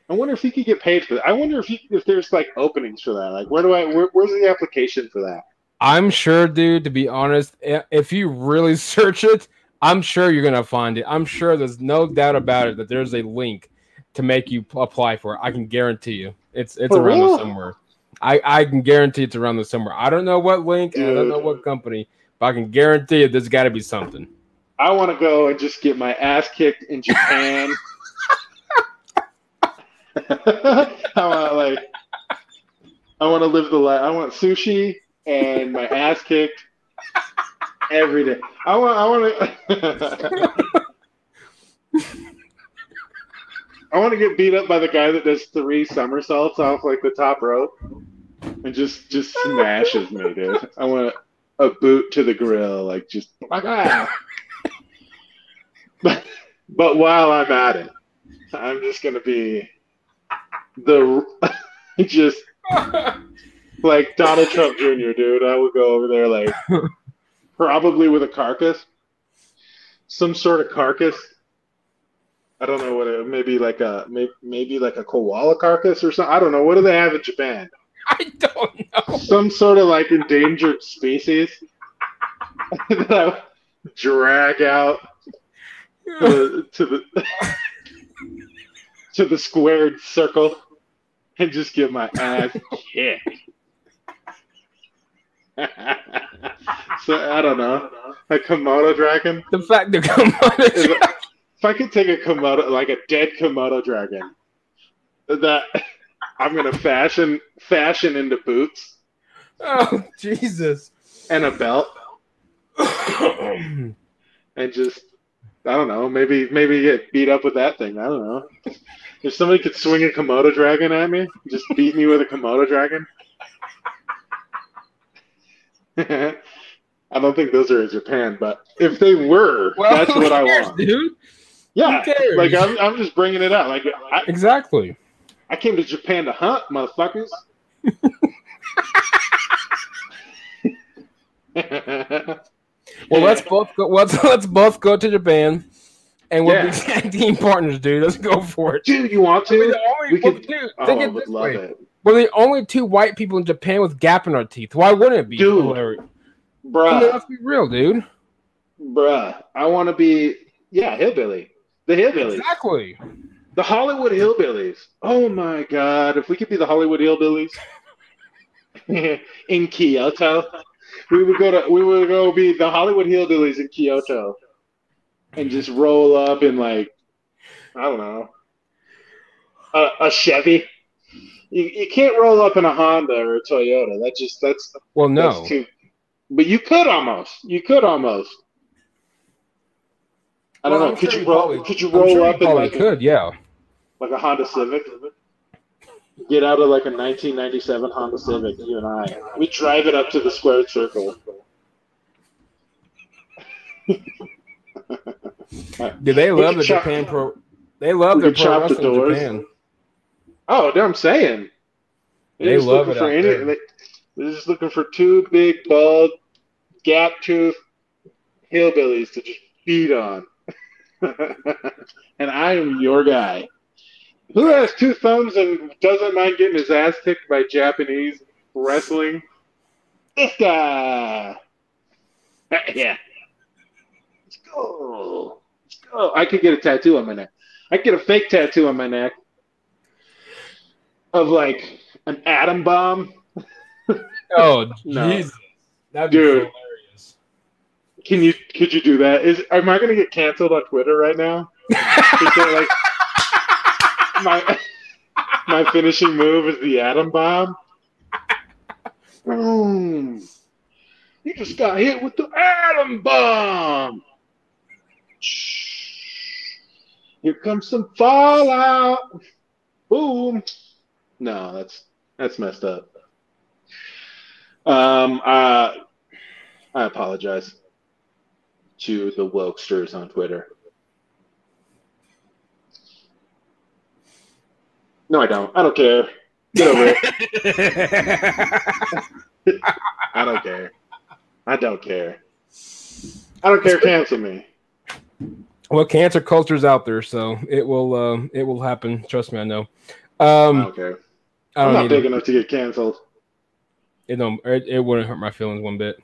I wonder if he could get paid for that. I wonder if he, if there's like openings for that. Like where do I where, where's the application for that? I'm sure, dude, to be honest, if you really [laughs] search it, I'm sure you're gonna find it. I'm sure there's no doubt about it that there's a link to make you apply for it. I can guarantee you. It's it's For around real? somewhere. I, I can guarantee it's around there somewhere. I don't know what link and I don't know what company, but I can guarantee you there's gotta be something. I want to go and just get my ass kicked in Japan. [laughs] [laughs] I want like, I want to live the life. I want sushi and my ass kicked every day. I want. I want to. [laughs] I want to get beat up by the guy that does three somersaults off like the top rope and just just smashes me, dude. I want a boot to the grill, like just like [laughs] ah. But but while I'm at it, I'm just gonna be the [laughs] just like Donald Trump Jr. Dude, I would go over there like probably with a carcass, some sort of carcass. I don't know what it maybe like a maybe, maybe like a koala carcass or something. I don't know. What do they have in Japan? I don't know. Some sort of like endangered species [laughs] that I would drag out to the, to the [laughs] to the squared circle and just get my ass kicked. So I don't know, a Komodo dragon. The fact that Komodo If, on. if I could take a Komodo, like a dead Komodo dragon, that I'm gonna fashion fashion into boots oh Jesus. and a belt and just I don't know, maybe maybe get beat up with that thing. I don't know. If somebody could swing a Komodo dragon at me, just beat me with a Komodo dragon. [laughs] I don't think those are in Japan, but if they were, [laughs] well, that's what I cares, want. dude. Yeah, Who cares? like I'm, I'm just bringing it up. Like I, Exactly. I came to Japan to hunt, motherfuckers. [laughs] Well, let's both go. Let's let's both go to Japan, and we'll Yeah. be tag team partners, dude. Let's go for it. dude. You want to? the only, We well, could- dude, Oh, think I it would love way. it, We're the only two white people in Japan with gap in our teeth. Why wouldn't it be? Dude. hilarious? I mean, bruh. let's be real, dude. Bruh, I want to be yeah, hillbilly. The hillbillies, Exactly. the Hollywood hillbillies. Oh my god, if we could be the Hollywood hillbillies [laughs] in Kyoto, we would go to we would go be the Hollywood hillbillies in Kyoto, and just roll up in like I don't know a, a Chevy. You, you can't roll up in a Honda or a Toyota. That just that's Well, no. that's too. But you could almost. You could almost. I don't Well, know. I'm Could sure you you roll? probably- could you roll sure up in probably like a, yeah. like a Honda Civic? Get out of like a 1997 Honda Civic. You and I. We drive it up to the squared circle. Dude, they love the chop- Japan pro. They love their pro chop the in doors. Japan. Oh, I'm saying. They They're just love it for out any- they- They're just looking for two big, bald, gap tooth hillbillies to just beat on. [laughs] and I am your guy. Who has two thumbs and doesn't mind getting his ass kicked by Japanese wrestling? This guy. [laughs] Yeah. Let's go. Let's go. I could get a tattoo on my neck. I could get a fake tattoo on my neck of like an atom bomb. [laughs] Oh, No. Jesus. That'd be Dude. hilarious. Can you could you do that? Is am I gonna get canceled on Twitter right now? Like [laughs] my my finishing move is the atom bomb? Boom. You just got hit with the atom bomb. Here comes some fallout. Boom. No, that's that's messed up. Um, uh, I apologize to the wokesters on Twitter. No, I don't. I don't care. Get over it. [laughs] I don't care. I don't care. I don't care. Cancel me. well, cancer culture's out there, so it will. Um, it will happen. Trust me, I know. I Um, don't care. I I'm don't not need big enough to get canceled. it. Don't. It, it wouldn't hurt my feelings one bit.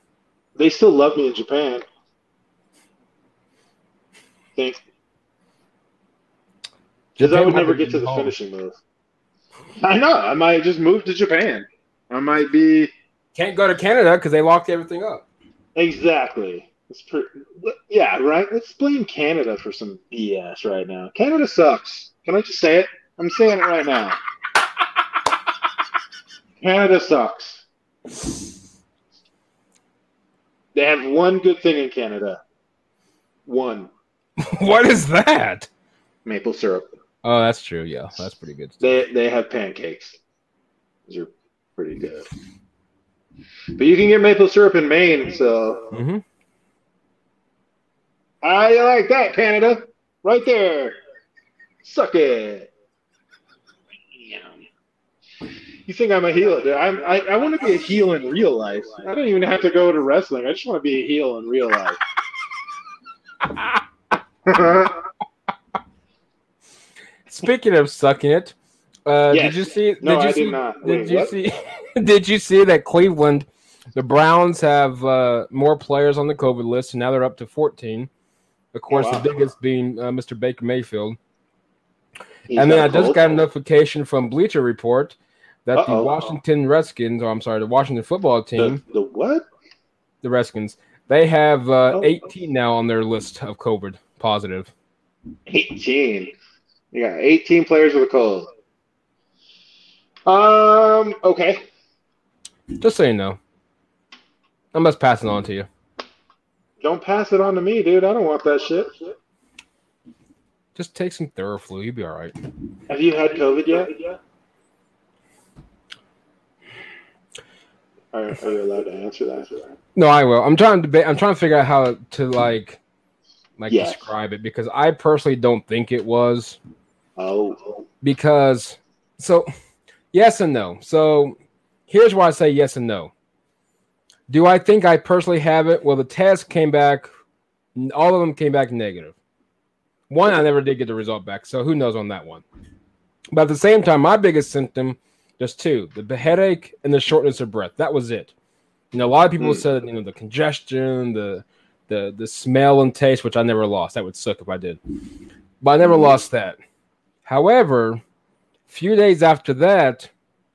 They still love me in Japan. Thanks. Because I would never get to the home. finishing move. I know. I might just move to Japan. I might be Can't go to Canada because they locked everything up. exactly. It's per- yeah, right. Let's blame Canada for some BS right now. Canada sucks. Can I just say it? I'm saying it right now. Canada sucks. They have one good thing in Canada. One [laughs] what is that? maple syrup. Oh, that's true. Yeah, that's pretty good. They they have pancakes. Those are pretty good. But you can get maple syrup in Maine, so hmm I like that, Canada. Right there. Suck it. You think I'm a heel? dude. I'm, I, I want to be a heel in real life. I don't even have to go to wrestling. I just want to be a heel in real life. [laughs] Speaking of sucking it, uh, Yes. did you see? No, you I see, did not. Did you what? see? [laughs] did you see that Cleveland, the Browns have uh, more players on the COVID list, and now they're up to fourteen. Of course, wow. the biggest being uh, Mr. Baker Mayfield. He's and then got I a just got a notification from Bleacher Report that the Uh-oh. Washington Redskins, or I'm sorry, the Washington football team, the, the what? the Redskins, they have uh, Oh. 18 now on their list of COVID positive. 18. Yeah, 18 players with a cold. Um, okay. Just so you know. I'm just passing on to you. Don't pass it on to me, dude. I don't want that shit. Just take some Theraflu. You'll be all right. Have you had COVID yet? Are, are you allowed to answer that? No, I will. I'm trying to debate. I'm trying to figure out how to like like Yes. describe it because I personally don't think it was Oh, because so yes and no. So here's why I say yes and no. Do I think I personally have it? Well, the test came back, all of them came back negative. One, I never did get the result back, so who knows on that one. But at the same time, my biggest symptom, just two: the headache and the shortness of breath. That was it. You know, a lot of people Hmm. said, you know, the congestion, the the the smell and taste, which I never lost. That would suck if I did, but I never Hmm. lost that. However, few days after that,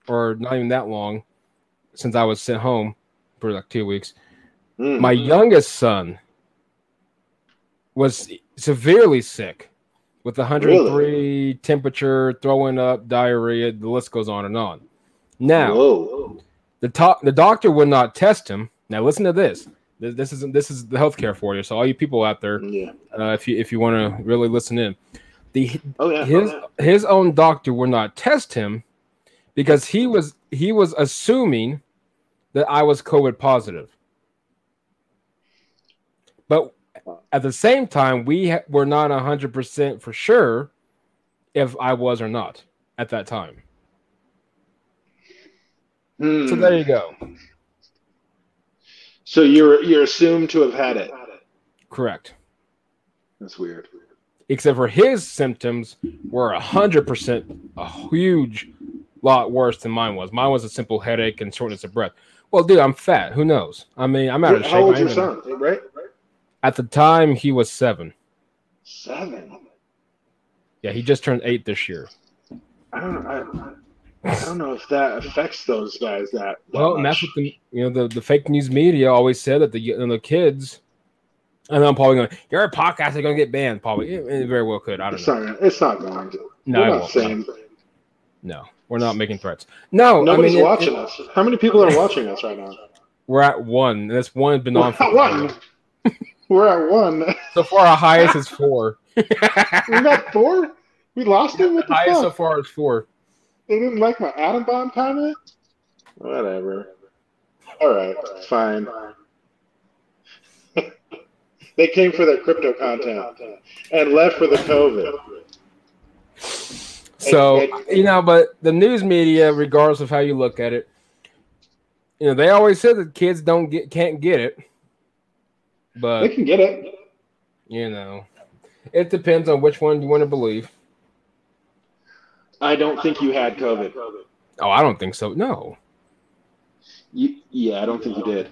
or not even that long, since I was sent home for like two weeks, Mm. my youngest son was severely sick with 103 temperature, throwing up, diarrhea. The list goes on and on. Now, Whoa. the top, the doctor would not test him. Now, listen to this. This, this isn't this is the healthcare for you. So, all you people out there, Yeah. uh, if you if you want to really listen in, the Oh yeah. his oh, yeah. his own doctor would not test him because he was he was assuming that I was COVID positive. But at the same time, we ha- were not hundred percent for sure if I was or not at that time. Hmm. So there you go. So you're you're assumed to have had it. Correct. That's weird. Except for his symptoms were hundred percent a huge lot worse than mine was. Mine was a simple headache and shortness of breath. Well, dude, I'm fat. Who knows? I mean, I'm out of shape. How old's your son? Right. At the time, he was seven. Seven. Yeah, he just turned eight this year. I don't. I, I don't know if that affects those guys that. that Well, and that's what the you know the, the fake news media always said that the you know, the kids. And I'm probably going. Your podcast is going to get banned. Probably, it, it very well could. I don't It's know. not. It's not going to. No, We're not saying. No, we're not making threats. No, Nobody's I mean, watching it- us. How many people are watching us right now? We're at one. and This one has been on for one. We're at one. so far. Our highest is four. [laughs] we got four. We lost it. What the highest so far is four. They didn't like my atom bomb comment. Whatever. All right, fine. [laughs] they came for their crypto content and left for the COVID. So And- and- you know, but the news media, regardless of how you look at it, you know, they always said that kids don't get can't get it. But they can get it. you know, it depends on which one you want to believe. I don't think you had COVID. Oh, I don't think so. No, You, yeah, I don't think you did.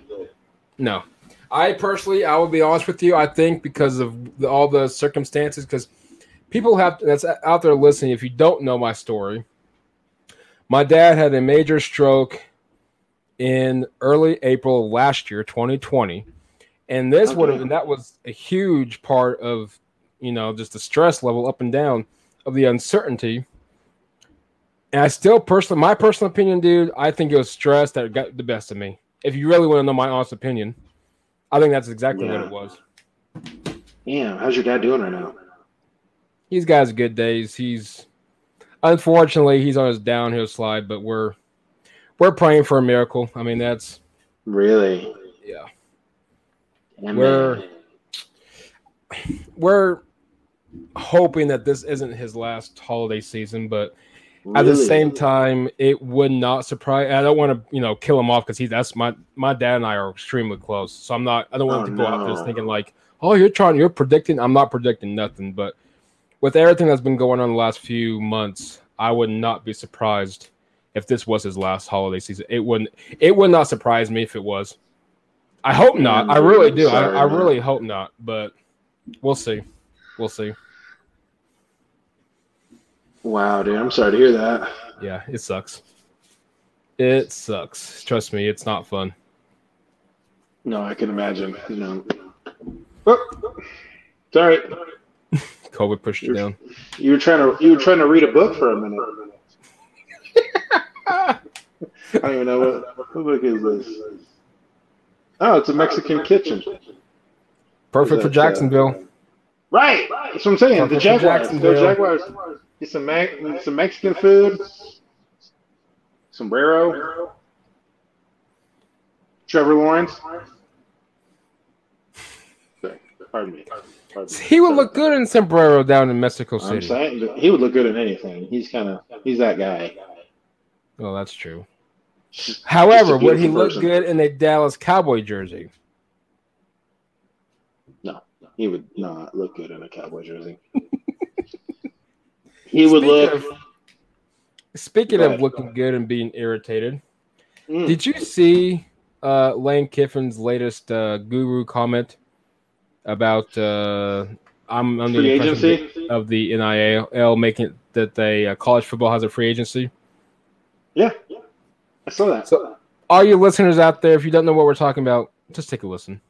no. I personally, I will be honest with you. I think because of the, all the circumstances, because people have that's out there listening. If you don't know my story, my dad had a major stroke in early April of last year, 2020, and this would have Okay. and that was a huge part of you know just the stress level up and down of the uncertainty. And I still personally, my personal opinion, dude, I think it was stress that got the best of me. If you really want to know my honest opinion, I think that's exactly what it was. Damn, how's your dad doing right now? He's got his good days. He's unfortunately he's on his downhill slide, but we're we're praying for a miracle. I mean, that's Really? yeah. We're-. We're hoping that this isn't his last holiday season, but at the same time, it would not surprise. I don't want to, you know, kill him off because he's that's my my dad and I are extremely close. So I'm not. I don't want Oh, to go out there thinking like, oh, you're trying, you're predicting. I'm not predicting nothing, but with everything that's been going on the last few months, I would not be surprised if this was his last holiday season. It wouldn't. It would not surprise me if it was. I hope not. I really do. Sorry, I, I really hope not. But we'll see. We'll see. Wow, dude, I'm sorry to hear that. Yeah, it sucks. It sucks. Trust me, it's not fun. No, I can imagine. You know. Oh, it's all right. COVID pushed you down. You were trying to you were trying to read a book for a minute. [laughs] I don't even know what, what book is this. Oh, it's a Mexican kitchen. Perfect for uh, Jacksonville. Right. That's what I'm saying. The Perfect for Jaguars. Jacksonville. Jaguars. Get some Me- some Mexican food. Sombrero. Trevor Lawrence. Sorry, Pardon me. He would look good in sombrero down in Mexico I'm City. saying he would look good in anything. He's kind of he's that guy. Well, that's true. However, would he look person. good in a Dallas Cowboy jersey? No, he would not look good in a cowboy jersey. he would look. of- Speaking of looking good and being irritated, Mm. did you see uh, Lane Kiffin's latest uh, guru comment about uh, I'm under free the agency. of the NIL making it that they uh, college football has a free agency? Yeah, I saw that. So, all you listeners out there, if you don't know what we're talking about, just take a listen.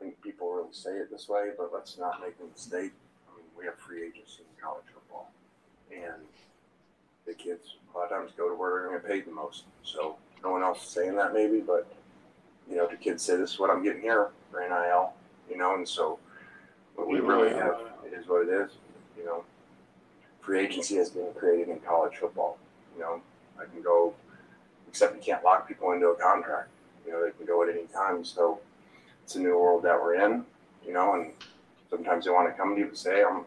I think people really say it this way, but let's not make a mistake. I mean, we have free agency in college football, and the kids a lot of times go to where they're going to pay the most. So no one else is saying that maybe, but you know, the kids say this is what I'm getting here for NIL, you know, and so what we really have is what it is. You know, free agency has been created in college football. You know, I can go, except you can't lock people into a contract. You know, they can go at any time. So it's a new world that we're in, you know, and sometimes they want to come to you and say, I'm,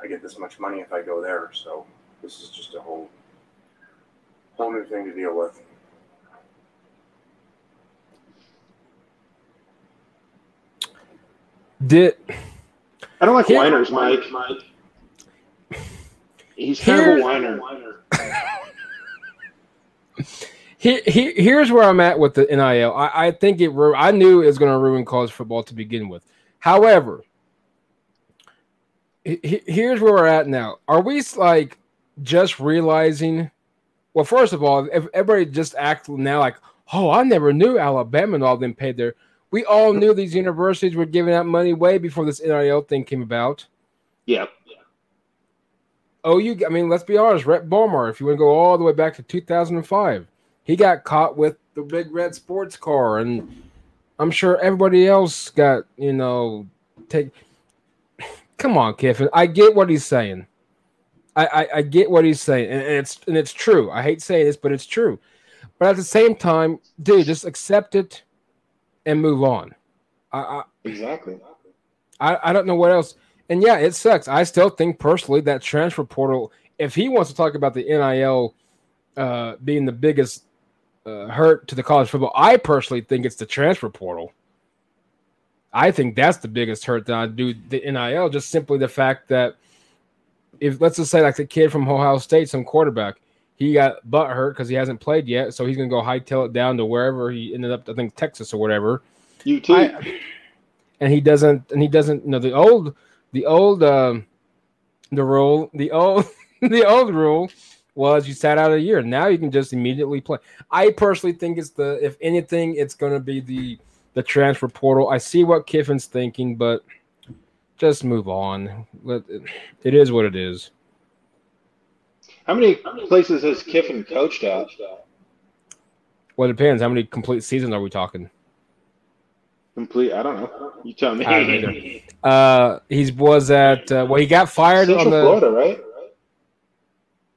I get this much money if I go there. So this is just a whole, whole new thing to deal with. Did I don't like Here- whiners, Mike. Mike. He's kind of a whiner. Here, here, here's where I'm at with the NIL. I, I think it. I knew it was going to ruin college football to begin with. However, he- here's where we're at now. Are we like just realizing? Well, first of all, if everybody just acts now like, oh, I never knew Alabama and all them paid their. We all knew these universities were giving out money way before this NIL thing came about. Yeah, Oh, you. I mean, let's be honest. Rhett Bomar, if you want to go all the way back to 2005, he got caught with the big red sports car, and I'm sure everybody else got. You know, take. [sighs] Come on, Kiffin. I get what he's saying. I, I, I get what he's saying, and it's and it's true. I hate saying this, but it's true. But at the same time, dude, just accept it and move on. I, I exactly. I, I don't know what else. And yeah, it sucks. I still think personally that transfer portal, if he wants to talk about the NIL uh, being the biggest uh, hurt to the college football, I personally think it's the transfer portal. I think that's the biggest hurt that I do the NIL, just simply the fact that if let's just say like the kid from Ohio State, some quarterback, he got butt hurt because he hasn't played yet, so he's gonna go hightail it down to wherever he ended up, I think Texas or whatever You too. I- and he doesn't and he doesn't you know the old the old um the rule the old [laughs] the old rule was you sat out a year. Now you can just immediately play. I personally think it's the if anything it's going to be the the transfer portal. I see what kiffin's thinking but just move on. It is what it is. How many places has Kiffin coached at? well it depends. How many complete seasons are we talking Complete. I don't know. You tell me. I don't either. [laughs] uh he was at uh, well he got fired Central on the Florida, right?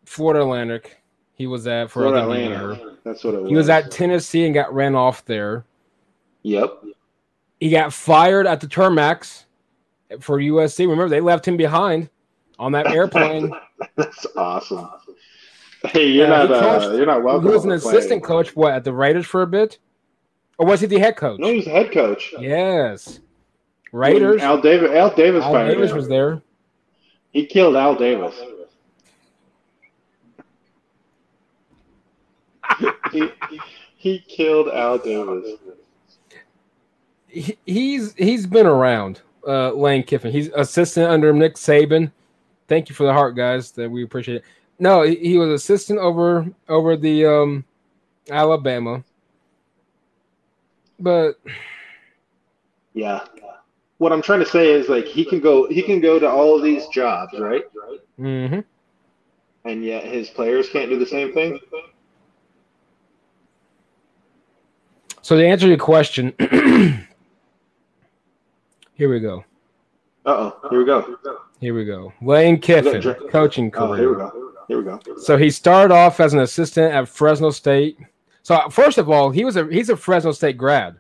florida atlantic he was at for Florida Atlantic. That's what it was. He was at Tennessee and got ran off there. Yep. He got fired at the Termax for USC. Remember, they left him behind on that airplane. [laughs] That's awesome. Hey, you're Yeah, not. Uh, you're not welcome. he was an on the plane. assistant coach, what, at the Raiders for a bit? Or was he the head coach? No, he was the head coach. Yes. Raiders. Al Davis. Al Davis Al Davis was there. He killed Al Davis. [laughs] he, he killed Al Davis. He, he's he's been around, uh, Lane Kiffin. He's assistant under Nick Saban. Thank you for the heart, guys. That we appreciate it. No, he, he was assistant over over the um, Alabama. But Yeah. What I'm trying to say is like he can go he can go to all of these jobs, right? Mm-hmm. And yet his players can't do the same thing. So to answer your question, [clears throat] here we go. Uh oh. Here we go. Here we go. Lane Kiffin, coaching Oh, here we go. Here we go. So he started off as an assistant at Fresno State. So first of all, he was a he's a Fresno State grad.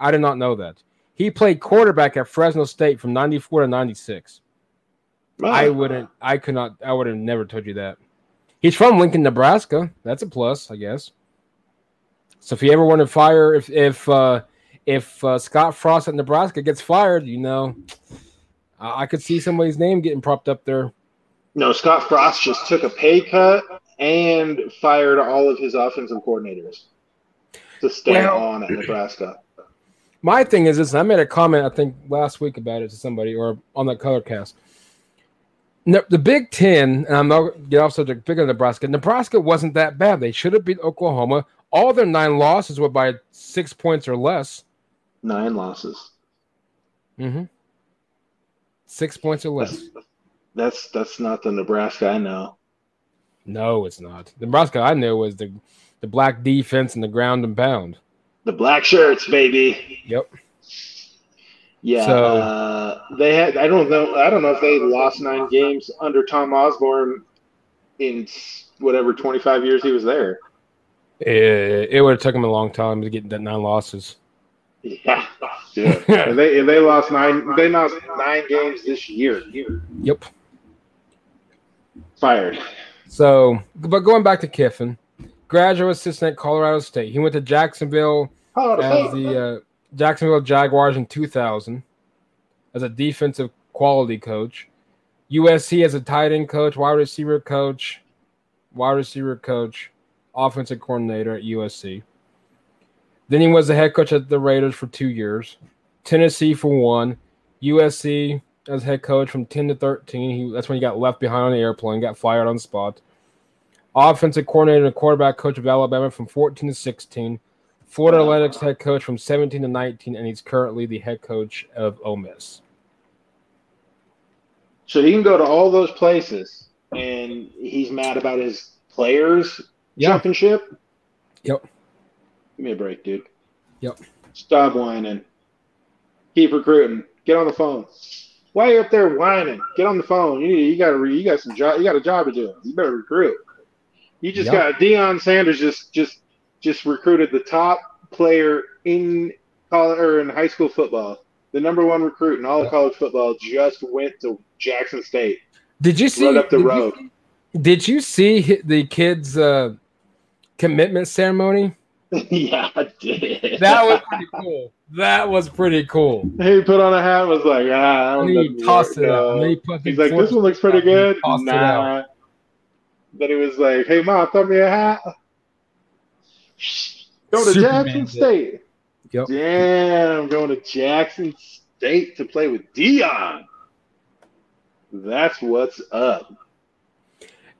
I did not know that. He played quarterback at Fresno State from 94 to 96. I wouldn't, I could not, I would have never told you that. He's from Lincoln, Nebraska. That's a plus, I guess. So if you ever want to fire, if if uh, if uh, Scott Frost at Nebraska gets fired, you know, I, I could see somebody's name getting propped up there. No, Scott Frost just took a pay cut and fired all of his offensive coordinators to stay Well- on at Nebraska. My thing is this: I made a comment I think last week about it to somebody or on that color cast. No, the Big Ten, and I'm not get off subject. Big of Nebraska. Nebraska wasn't that bad. They should have beat Oklahoma. All their nine losses were by six points or less. Nine losses. Mm-hmm. Six points or less. That's that's not the Nebraska I know. No, it's not. Nebraska I knew was the the black defense and the ground and pound. The black shirts, baby. Yep. Yeah, So- uh, they had. I don't know. I don't know if they lost nine games under Tom Osborne in whatever twenty five years he was there. It, it would have taken him a long time to get that nine losses. Yeah, [laughs] yeah. And they and they lost nine. They lost nine games this year. Yep. Fired. So, but going back to Kiffin, graduate assistant at Colorado State. He went to Jacksonville as the uh, Jacksonville Jaguars in 2000 as a defensive quality coach. USC as a tight end coach, wide receiver coach, wide receiver coach, offensive coordinator at USC. Then he was the head coach at the Raiders for two years, Tennessee for one, USC as head coach from 10 to 13. He, that's when he got left behind on the airplane, got fired on the spot. Offensive coordinator and quarterback coach of Alabama from 14 to 16. Florida Atlantic head coach from 17 to 19, and he's currently the head coach of Ole Miss. So he can go to all those places, and he's mad about his players Yeah. jumping ship. Yep. Give me a break, dude. Yep. Stop whining. Keep recruiting. Get on the phone. Why are you up there whining? Get on the phone. You need, you got to you got some job. You got a job to do. You better recruit. You just Yep. got Deion Sanders just just just recruited the top player in college or in high school football. The number one recruit in all of college football just went to Jackson State. Did you see Right up the did you- road. did you see the kids' uh, commitment ceremony? [laughs] yeah, I did. That was pretty cool. That was pretty cool. he put on a hat and was like, ah, I don't he tossed it out. No. He put He's like, this one looks pretty good. Nah. Then he was like, hey, mom, throw me a hat. Go to Superman Jackson did. State. Yep. Damn, I'm going to Jackson State to play with Deion. That's what's up.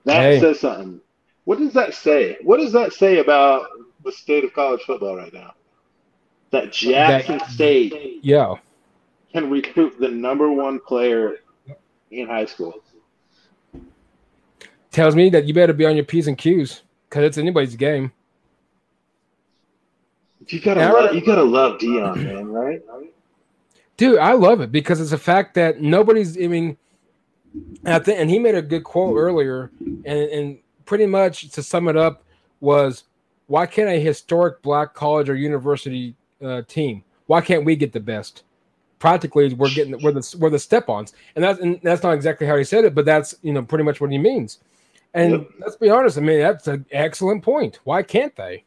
That Hey. says something. What does that say? What does that say about the state of college football right now? That Jackson That- State Yeah. can recruit the number one player in high school. Tells me that you better be on your P's and Q's because it's anybody's game. You gotta, Yeah, love, you gotta love Deion, man, right? Dude, I love it because it's a fact that nobody's. I mean, and I think, and he made a good quote earlier, and and pretty much to sum it up was, why can't a historic black college or university uh, team? Why can't we get the best? Practically, we're getting we're the we're the step-ons, and that's and that's not exactly how he said it, but that's you know pretty much what he means. And Yep. let's be honest, I mean that's an excellent point. Why can't they?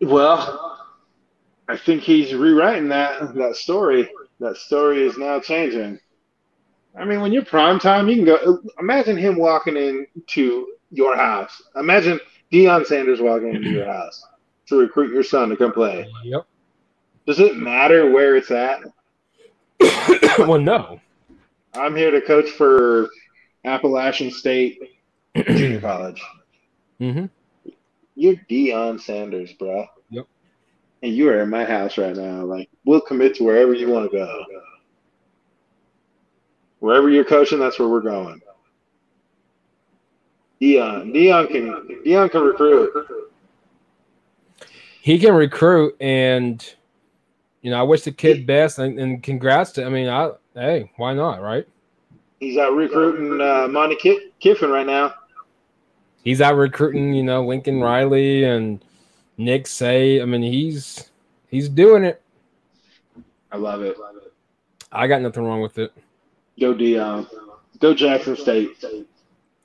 Well, I think he's rewriting that that story. That story is now changing. I mean, when you're prime time, you can go. Imagine him walking into your house. Imagine Deion Sanders walking into your house to recruit your son to come play. Yep. Does it matter where it's at? [coughs] well, no. I'm here to coach for Appalachian State [clears throat] Junior College. hmm You're Deion Sanders, bro. Yep. And you are in my house right now. Like, we'll commit to wherever you want to go. Wherever you're coaching, that's where we're going. Deion, Deion can Deion can recruit. he can recruit and you know i wish the kid best and, and congrats to i mean i hey why not right He's out recruiting uh, Monte Ki- Kiffin right now. he's out recruiting you know lincoln riley and nick say i mean he's He's doing it. I love it. I got nothing wrong with it. Go Deion. Go Jackson State.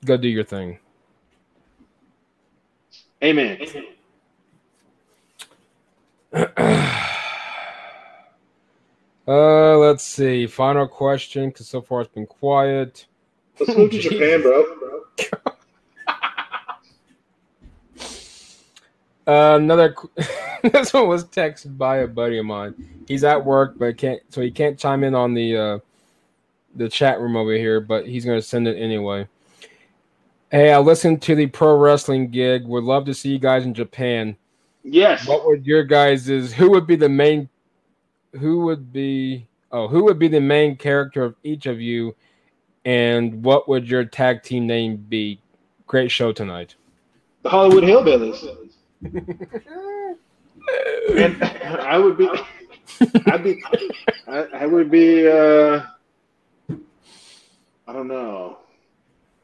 Go do your thing. Amen. [clears throat] Uh, let's see. Final question, because so far it's been quiet. Let's move to [laughs] Japan, bro. [laughs] Uh, another. [laughs] this one was texted by a buddy of mine. He's at work, but can't, so he can't chime in on the uh, the chat room over here. But he's gonna send it anyway. Hey, I listened to the pro wrestling gig. Would love to see you guys in Japan. Yes. What would your guys is? Who would be the main? Who would be? Oh, who would be the main character of each of you? And what would your tag team name be? Great show tonight. The Hollywood Hillbillies. [laughs] and I would be, I'd be, I, I would be, uh, I don't know.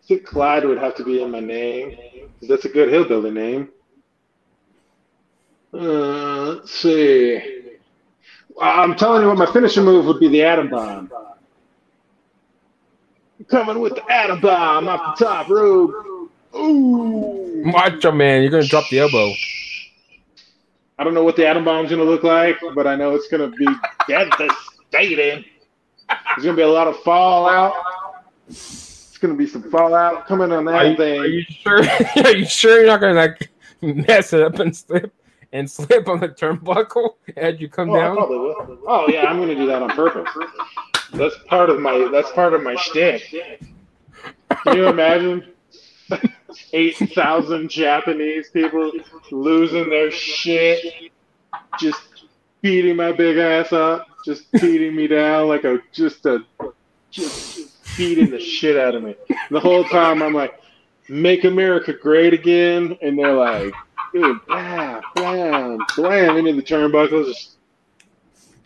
I think Clyde would have to be in my name. 'cause That's a good hillbilly name. Uh, let's see. I'm telling you what, my finishing move would be the Atom Bomb. Coming with the Atom Bomb off the top rope. Ooh. Macho Man, you're gonna drop the elbow. I don't know what the atom bomb's gonna look like, but I know it's gonna be devastating. There's gonna be a lot of fallout. It's gonna be some fallout coming on Are that you, thing. are you sure? [laughs] are you sure you're not gonna like mess it up and slip and [laughs] slip on the turnbuckle as you come Oh, down? Oh yeah, I'm gonna do that on purpose. That's part of my. That's part of my shtick. Can you imagine? [laughs] Eight thousand Japanese people losing their shit, just beating my big ass up, just beating me down like a just a just beating the shit out of me. The whole time I'm like, "Make America great again," and they're like, "Dude, blam, blam, blam," into the turnbuckles, just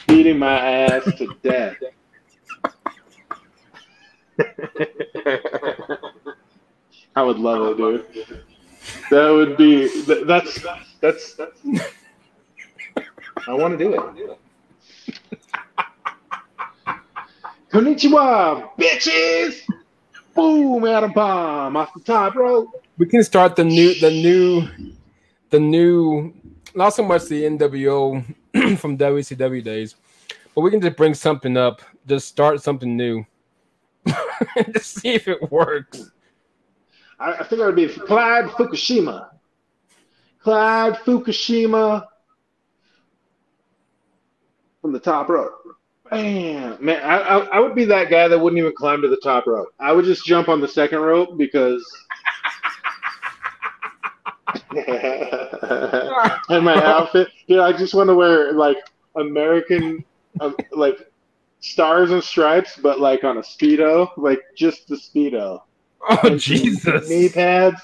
beating my ass to death. I would love it, dude. That would be th- that's that's that's. I want to do it. Konnichiwa, bitches! Boom, atom bomb off the top bro. We can start the new, the new, the new. Not so much the NWO [clears throat] from WCW days, but we can just bring something up. Just start something new. [laughs] just see if it works. I, I think it would be Clyde Fukushima. Clyde Fukushima from the top rope. Bam, man! I, I I would be that guy that wouldn't even climb to the top rope. I would just jump on the second rope because. [laughs] and my outfit, dude, I just want to wear like American, um, like stars and stripes, but like on a speedo, like just the speedo Oh Jesus! Knee pads.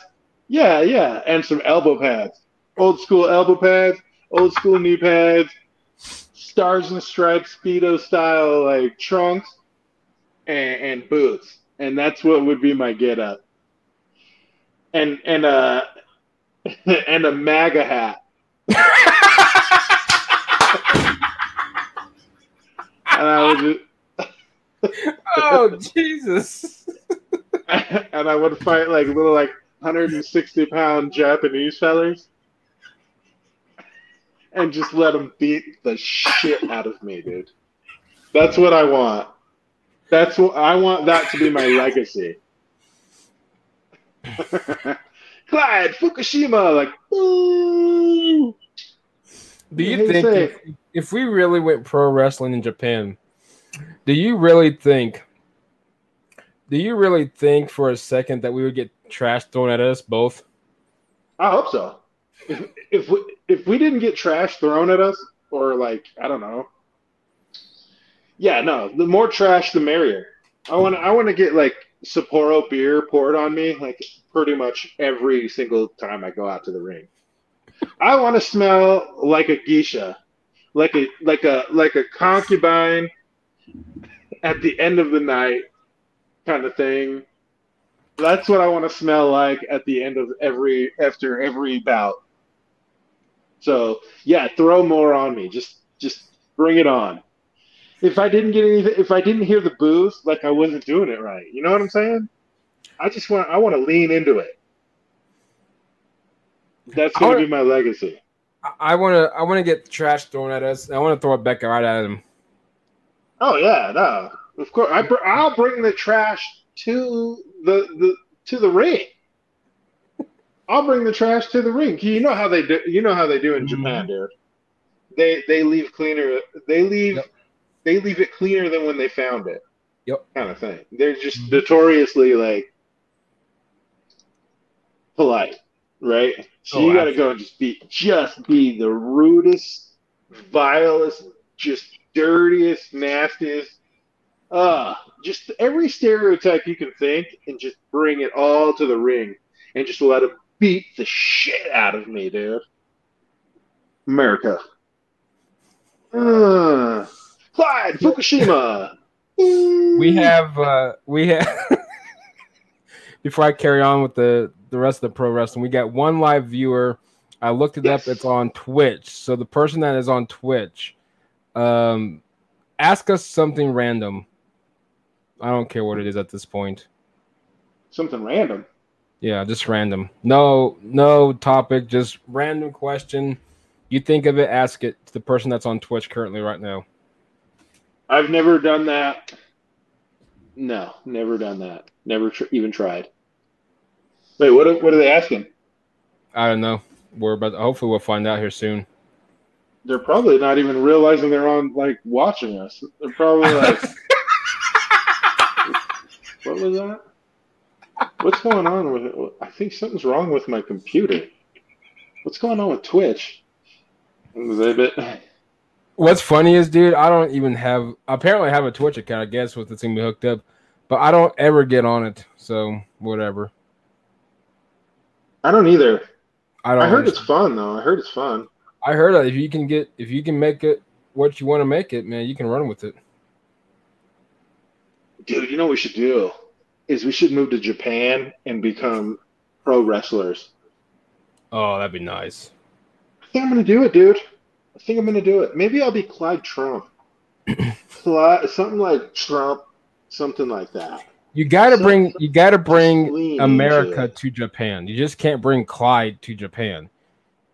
Yeah, yeah. And some elbow pads. Old school elbow pads, old school knee pads, stars and stripes, Speedo style like trunks and, and boots. And that's what would be my get up. And and uh [laughs] and a MAGA hat. and I would just [laughs] oh Jesus! [laughs] and I would fight like little like 160 pound Japanese fellas and just let them beat the shit out of me, dude. That's what I want. That's what I want that to be my legacy. Clyde Fukushima, like, ooh. Do you think if, if we really went pro wrestling in Japan, do you really think? Do you really think for a second that we would get trash thrown at us both? I hope so. If, if we if we didn't get trash thrown at us, or like I don't know, yeah, no, the more trash, the merrier. I want to I want to get like Sapporo beer poured on me, like pretty much every single time I go out to the ring. I want to smell like a geisha, like a like a like a concubine at the end of the night, kind of thing. That's what I want to smell like at the end of every after every bout. So yeah, throw more on me. Just Just bring it on. If I didn't get anything, if I didn't hear the booze, like I wasn't doing it right. You know what I'm saying? I just want, I want to lean into it. That's I going wanna- be my legacy. I- I want to. I want to get trash thrown at us. I want to throw it back right at him. Oh yeah, no, of course. I br- I'll bring the trash to the the to the ring. I'll bring the trash to the ring. You know how they do. You know how they do in Mhm. Japan, dude. They they leave cleaner. They leave Yep. they leave it cleaner than when they found it. Yep. Kind of thing. They're just Mhm. notoriously like polite, right? So Oh, you got to go and just be just be the rudest, vilest, just dirtiest, nastiest. Uh, just every stereotype you can think, and just bring it all to the ring, and just let it beat the shit out of me, dude. America. Uh, Clyde Fukushima. We have. uh We have. [laughs] before I carry on with the the rest of the pro wrestling, we got one live viewer. I looked it Yes. up. It's on Twitch. So the person that is on Twitch, um, ask us something random. I don't care what it is at this point. something random. Yeah, just random. No, no topic, just random question. You think of it, ask it to the person that's on Twitch currently right now. I've never done that. No, never done that. Never tr- even tried. Wait, what? Are, what are they asking? I don't know. We're about To, hopefully we'll find out here soon. They're probably not even realizing they're on like watching us. They're probably like, [laughs] "What was that? What's going on with it? I think something's wrong with my computer. What's going on with Twitch?" Exhibit. What's funny is, dude, I don't even have. Apparently, I have a Twitch account. I guess with the thing we hooked up, but I don't ever get on it. So whatever. I don't either. I don't. I heard it's fun though. I heard it's fun. I heard that if you can get, if you can make it what you want to make it, man, you can run with it. Dude, you know what we should do? Is we should move to Japan and become pro wrestlers. Oh, that'd be nice. I think I'm gonna do it, dude. I think I'm gonna do it. Maybe I'll be Clyde Trump. [clears throat] Clyde, something like Trump, something like that. You gotta bring, you gotta bring America to Japan. You just can't bring Clyde to Japan.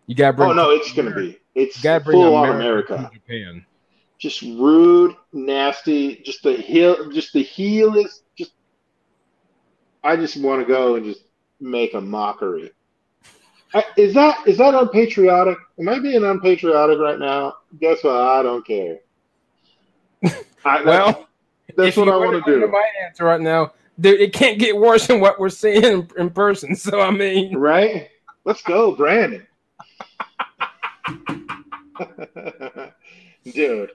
You gotta bring. Oh no, it's gonna be. It's You gotta bring full on America, America. to Japan. Just rude, nasty. Just the heel. Just the heel is just. I just want to go and just make a mockery. I, is that is that unpatriotic? Am I being unpatriotic right now? Guess what? I don't care. [laughs] I, Well, that's what I want to do. My answer right now, dude, it can't get worse than what we're seeing in, in person. [laughs] So I mean, Right? Let's go, Brandon. [laughs] Dude.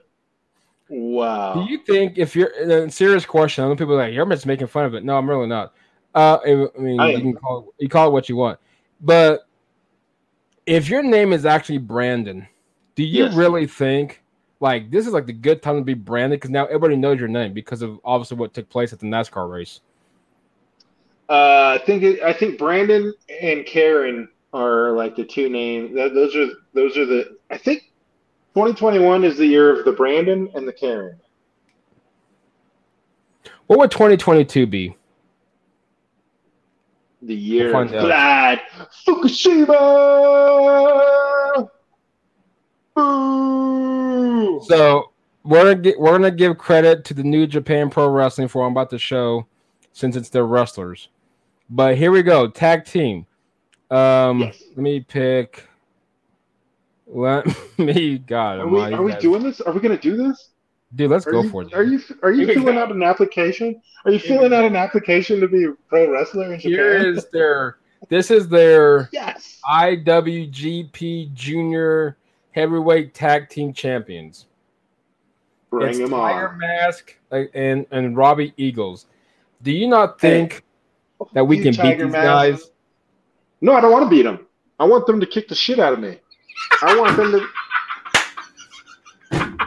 Wow. do you think if you're a serious question? I know people are like you're just making fun of it. No, I'm really not. Uh, I I mean, I you can call it, you call it what you want, but if your name is actually Brandon, do you Yes. really think like this is like the good time to be branded because now everybody knows your name because of obviously what took place at the NASCAR race? Uh, I think it, I think Brandon and Karen are like the two names. Those are those are the. I think 2021 is the year of the Brandon and the Karen. What would 2022 be? The year We'll of find Fukushima. Boo! So we're gonna get, we're gonna give credit to the New Japan Pro Wrestling for I'm about to show, since it's their wrestlers. But here we go, tag team. Um, Yes. let me pick. Let [laughs] me, God, Are we are we doing this? Are we gonna do this? Dude, let's Are go you, for it. Are you are you filling out an application? Are you filling out an application to be a pro wrestler in Japan? Here is their. This is their yes. IWGP Junior Heavyweight Tag Team Champions. Bring it's him Tiger on. Mask and and Robbie Eagles. Do you not think that we You can beat these Mask. guys? No, I don't want to beat them. I want them to kick the shit out of me. I want them to.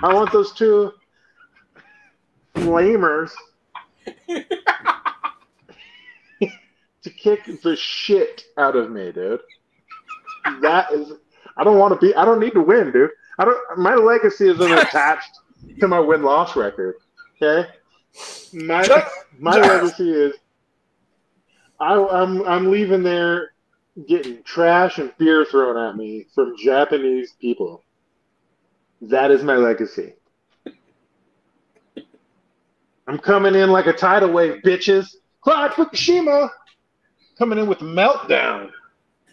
I want those two flamers [laughs] to kick the shit out of me, dude. That is. I don't want to be. I don't need to win, dude. I don't. My legacy isn't attached to my win loss record. Okay. My my legacy is I, I'm I'm leaving there getting trash and beer thrown at me from Japanese people. That is my legacy. I'm coming in like a tidal wave, bitches. Clyde Fukushima coming in with meltdown.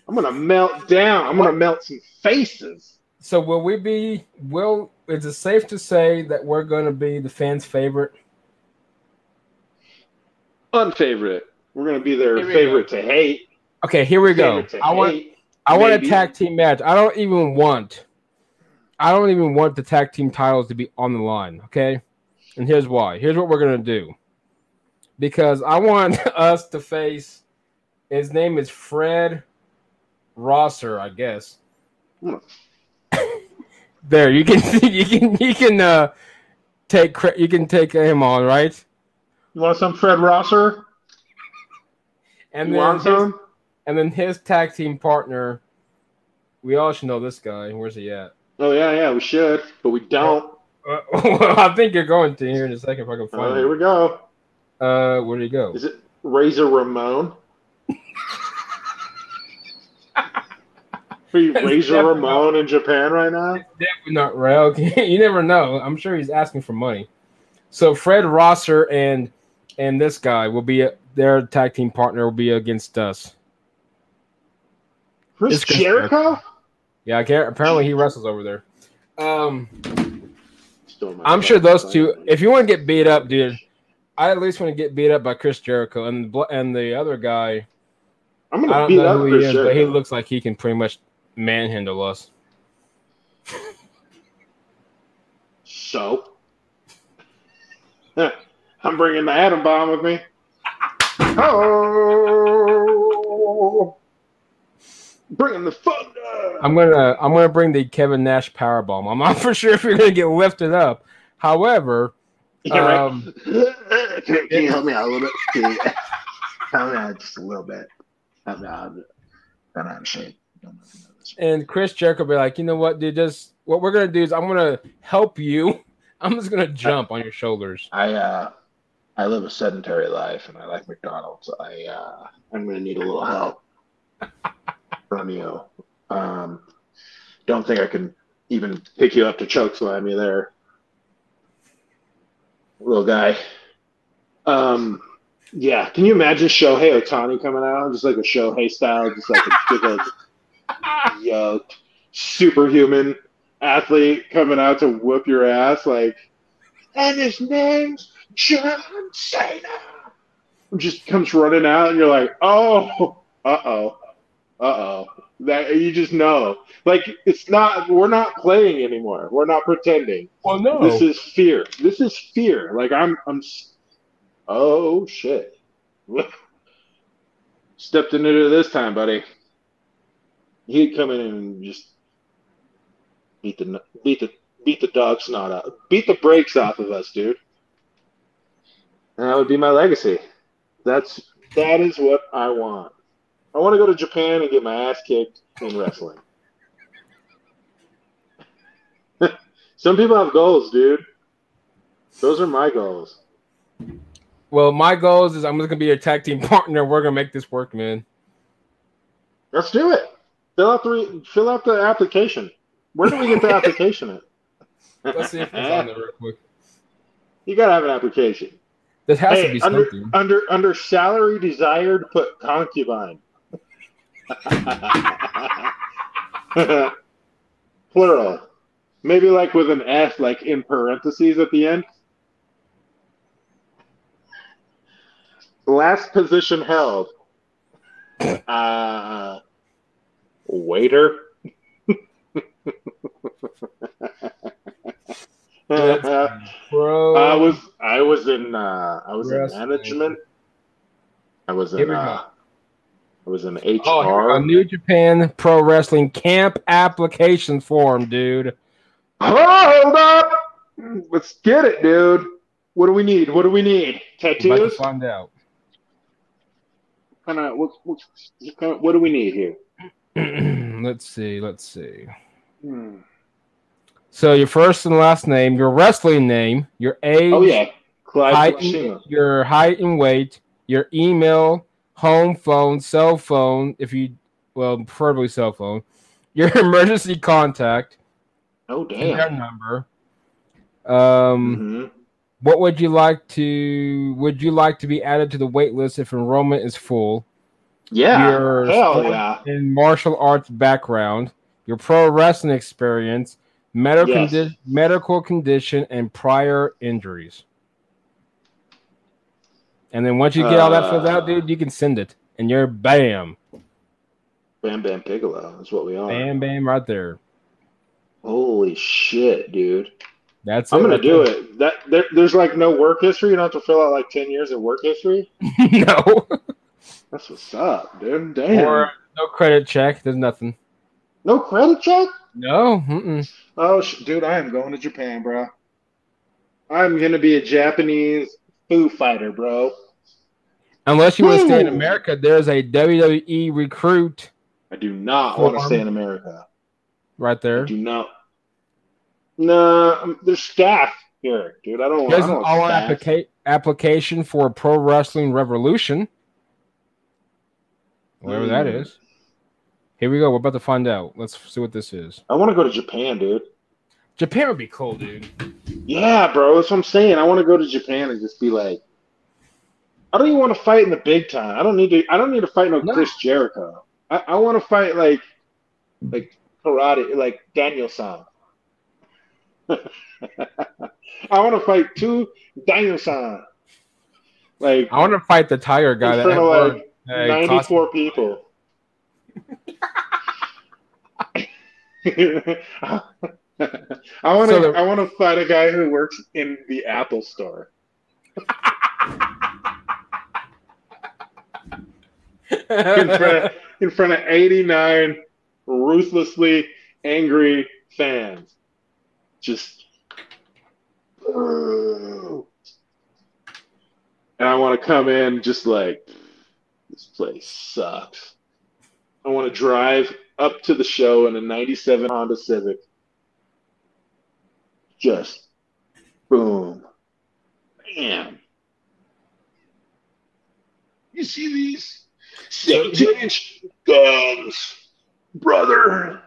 I'm gonna melt down. I'm gonna melt some faces. So will we be? Will is it safe to say that we're going to be the fans' favorite? Unfavorite. We're gonna be their Here we favorite to hate. Okay, here we go. Favorite to I want hate. I want a tag team match. I don't even want. I don't even want the tag team titles to be on the line. Okay, and here's why. Here's what we're gonna do. Because I want [laughs] us to face. His name is Fred Rosser, I guess. Hmm. There, you can [laughs] you can you can uh take you can take him on right, You want some Fred Rosser? and you then want his, some? and then his tag team partner. We all should know this guy. Where's he at? Oh yeah, yeah, we should, but we don't. Uh, [laughs] well, I think you're going to here in a second if I can Oh, find here him. we go. Uh, where did he go? Is it Razor Ramon? [laughs] Are you That's Razor Ramon in Japan right now? Definitely not Rail. [laughs] you never know. I'm sure he's asking for money. So Fred Rosser and and this guy will be their tag team partner will be against us. Chris Jericho? Yeah. Apparently he wrestles over there. Um, I'm sure those two. If you want to get beat up, dude, I at least want to get beat up by Chris Jericho and the and the other guy. I'm gonna beat up Chris is, Jericho. but he looks like he can pretty much manhandle us. So, [laughs] I'm bringing the atom bomb with me. Oh, bringing the thunder. I'm gonna I'm gonna bring the Kevin Nash power bomb. I'm not [laughs] for sure if you're gonna get lifted up. However, Yeah, right. um, [laughs] can, can you help me out a little bit? Can you help me out just a little bit? Help me out. I'm not in shape. Don't know if you know this. and Chris Jericho be like, you know what, dude? Just what we're gonna do is I'm gonna help you. [laughs] I'm just gonna jump on your shoulders. I uh, I live a sedentary life and I like McDonald's. I uh, I'm gonna need a little help [laughs] from you. Um, don't think I can even pick you up to choke slam you there, little guy. Um, yeah, can you imagine Shohei Ohtani coming out just like a Shohei style, just like a big yoked superhuman athlete coming out to whoop your ass like and his name's John Cena. Just comes running out, and you're like, oh, uh oh, uh oh. That you just know, like it's not. We're not playing anymore. We're not pretending. Well, no. This is fear. This is fear. Like I'm. I'm. Oh shit. [laughs] Stepped into this time, buddy. He'd come in and just beat the beat the beat the dog snot out, beat the brakes off of us, dude. And that would be my legacy. That's that is what I want. I want to go to Japan and get my ass kicked in wrestling. [laughs] Some people have goals, dude. Those are my goals. well, my goals is I'm just gonna be your tag team [laughs] partner. We're gonna make this work, man. Let's do it. Fill out the fill out the application. Where do we get the [laughs] application at? Let's see if it's on there real quick. You gotta have an application. There has to be under something. under under salary desired, put concubine. [laughs] Plural. Maybe like with an S, like in parentheses at the end. Last position held. [laughs] Uh, waiter. [laughs] [laughs] Bro, I was I was in uh, I was in Wrestling. management. I was in we uh, I was in HR. Oh, here we go. New Japan Pro Wrestling camp application form, dude. Hold up! Let's get it, dude. What do we need? What do we need? I'm about to Tattoos? find out. Kind of. What, what, what do we need here? [clears throat] let's see. Let's see. Hmm. So your first and last name, your wrestling name, your age, Oh yeah, height, Fukushima. your height and weight, your email, home phone, cell phone, if you well, preferably cell phone, [laughs] your emergency contact, Oh their damn. number. Um, Mhm. what would you like to? Would you like to be added to the wait list if enrollment is full? Yeah. your Hell yeah. and martial arts background, your pro wrestling experience, medical Yes. condi- medical condition, and prior injuries. And then once you get all that filled out, Uh. dude, you can send it, and you're bam, Bam Bam Bigelow is what we are. bam, bam, right there. Holy shit, dude. That's I'm gonna right do it. That there, there's like no work history. You don't have to fill out like ten years of work history. [laughs] no, That's what's up, dude. Damn. or no credit check. There's nothing. no credit check. No, mm-mm. Oh, sh- dude, I am going to Japan, bro. I'm gonna be a Japanese foo fighter, bro. unless you want to stay in America. There's a WWE recruit I do not want to stay in America. right I there. do not. Nah, um, there's staff here, dude. I don't want. There's I an don't all applica- application for Pro Wrestling Revolution. Whatever that Hmm. is. Here we go. We're about to find out. Let's see what this is. I want to go to Japan, dude. Japan would be cool, dude. Yeah, bro. That's what I'm saying. I want to go to Japan and just be like, I don't even want to fight in the big time. I don't need to. I don't need to fight no No. Chris Jericho. I, I want to fight like, like karate, like Daniel-san. [laughs] I want to fight two Daniel-san. Like I want to fight the tiger guy that front like a 94 people. [laughs] I want to. So I want to fight a guy who works in the Apple Store in front of, in front of 89 ruthlessly angry fans. Just. And I want to come in just like this place sucks. I want to drive up to the show in a 97 Honda Civic. Just boom. Bam. You see these 17 inch guns, brother?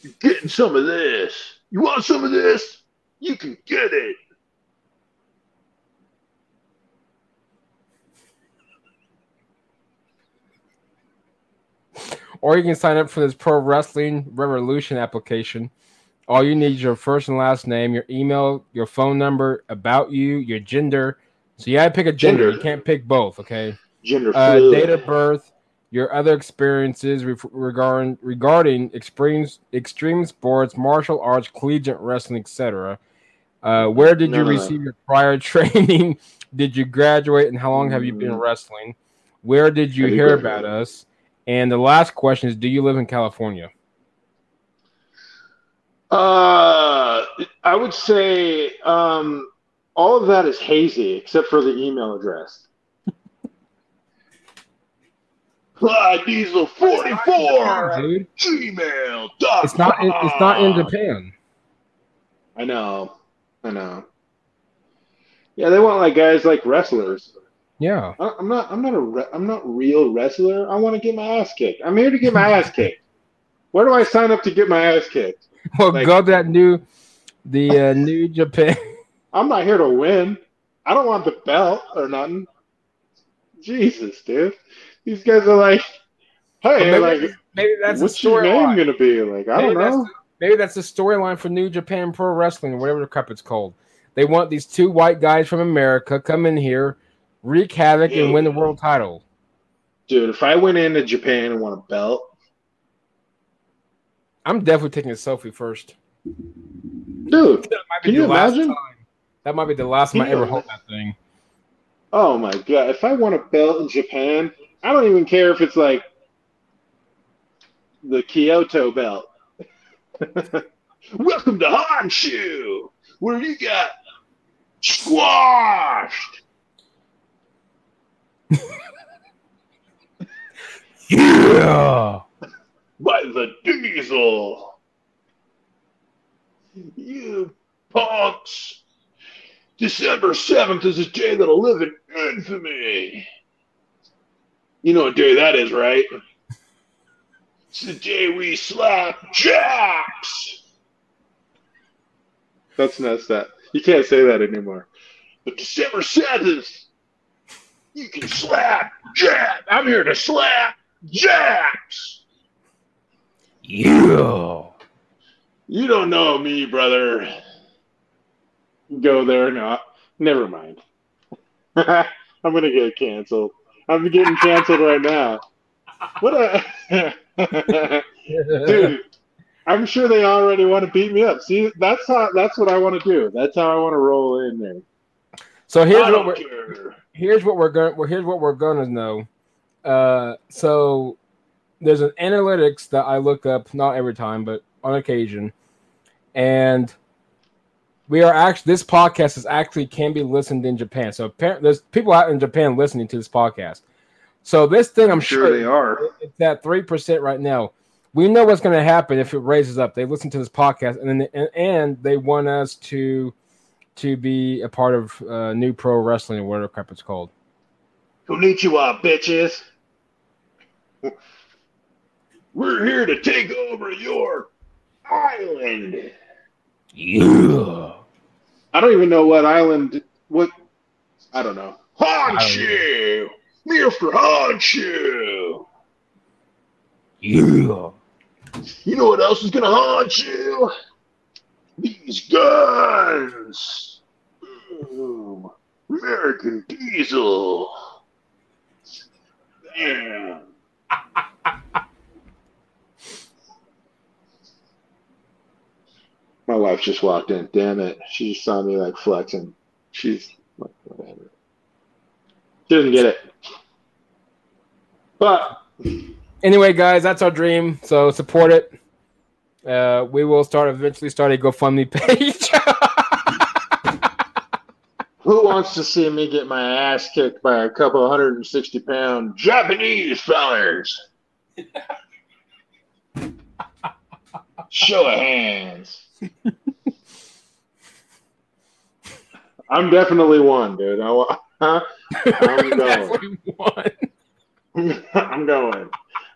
You're getting some of this. You want some of this? You can get it. Or you can sign up for this Pro Wrestling Revolution application. All you need is your first and last name, your email, your phone number, about you, your gender. So you gotta pick a gender. Gender. You can't pick both. Okay. Gender uh, date of birth, your other experiences re- regarding regarding extreme extreme sports, martial arts, collegiate wrestling, etc. Uh, where did you None of that. receive your prior [laughs] training? did you graduate, and how long have you been Mm. wrestling? Where did you hear about us? And the last question is, do you live in California? Uh, I would say um, all of that is hazy except for the email address. [laughs] Fly Diesel 44 Dude, Gmail. it's not. In, it's not in Japan. I know. I know. Yeah, they want like guys like wrestlers. Yeah. I- I'm not. I'm not a. Re- I'm not real wrestler. I want to get my ass kicked. I'm here to get my ass kicked. Where do I sign up to get my ass kicked? [laughs] Well, Like- go that new, the uh, new [laughs] Japan. I'm not here to win. I don't want the belt or nothing. Jesus, dude. These guys are like, hey, Well, like, maybe, maybe that's what's your name gonna be? Like, I Maybe don't that's know. the- Maybe that's the storyline for New Japan Pro Wrestling or whatever the crap it's called. They want these two white guys from America come in here, wreak havoc, and win the world title. Dude, if I went into Japan and won a belt, I'm definitely taking a selfie first. dude, That might Can you last imagine? time. That might be the last time I Can ever hold that thing. oh my god, if I won a belt in Japan, I don't even care if it's like the Kyoto belt. [laughs] Welcome to Honshu, where you got squashed. Yeah. by the diesel. You punks! December 7th is a day that'll live in infamy. You know what day that is, right? It's the day we slap jacks. That's not that. You can't say that anymore. But December 7th, you can slap jack. I'm here to slap jacks. Yeah. You don't know me, brother. Go there, no. Never mind. [laughs] I'm gonna get canceled. I'm getting canceled right now. What a [laughs] dude! I'm sure they already want to beat me up. See, that's how. That's what I want to do. That's how I want to roll in there. So here's I what we're care. Here's what we're going well, here's what we're gonna know. Uh, so there's an analytics that I look up not every time, but on occasion, and we are actually this podcast is actually can be listened in Japan. So apparently, there's people out in Japan listening to this podcast. So this thing, I'm sure they are. it's at three percent right now. We know what's going to happen if it raises up. They listen to this podcast, and then and, and they want us to to be a part of uh, new pro wrestling or whatever crap it's called. Konnichiwa, bitches. We're here to take over your island. Yeah. I don't even know what island. What? I don't know. Honshu! Mr. Honshu! Yeah. You know what else is gonna haunt you? These guns! Boom! American Diesel! Damn! My wife just walked in. Damn it. She just saw me like flexing. She's like, whatever. She doesn't get it. But Anyway, guys, that's our dream. So support it. Uh, we will start eventually start a GoFundMe page. [laughs] [laughs] who wants to see me get my ass kicked by a couple 160 pound Japanese fellers? [laughs] Show of hands. I'm definitely one, dude. I, I'm going. I'm going.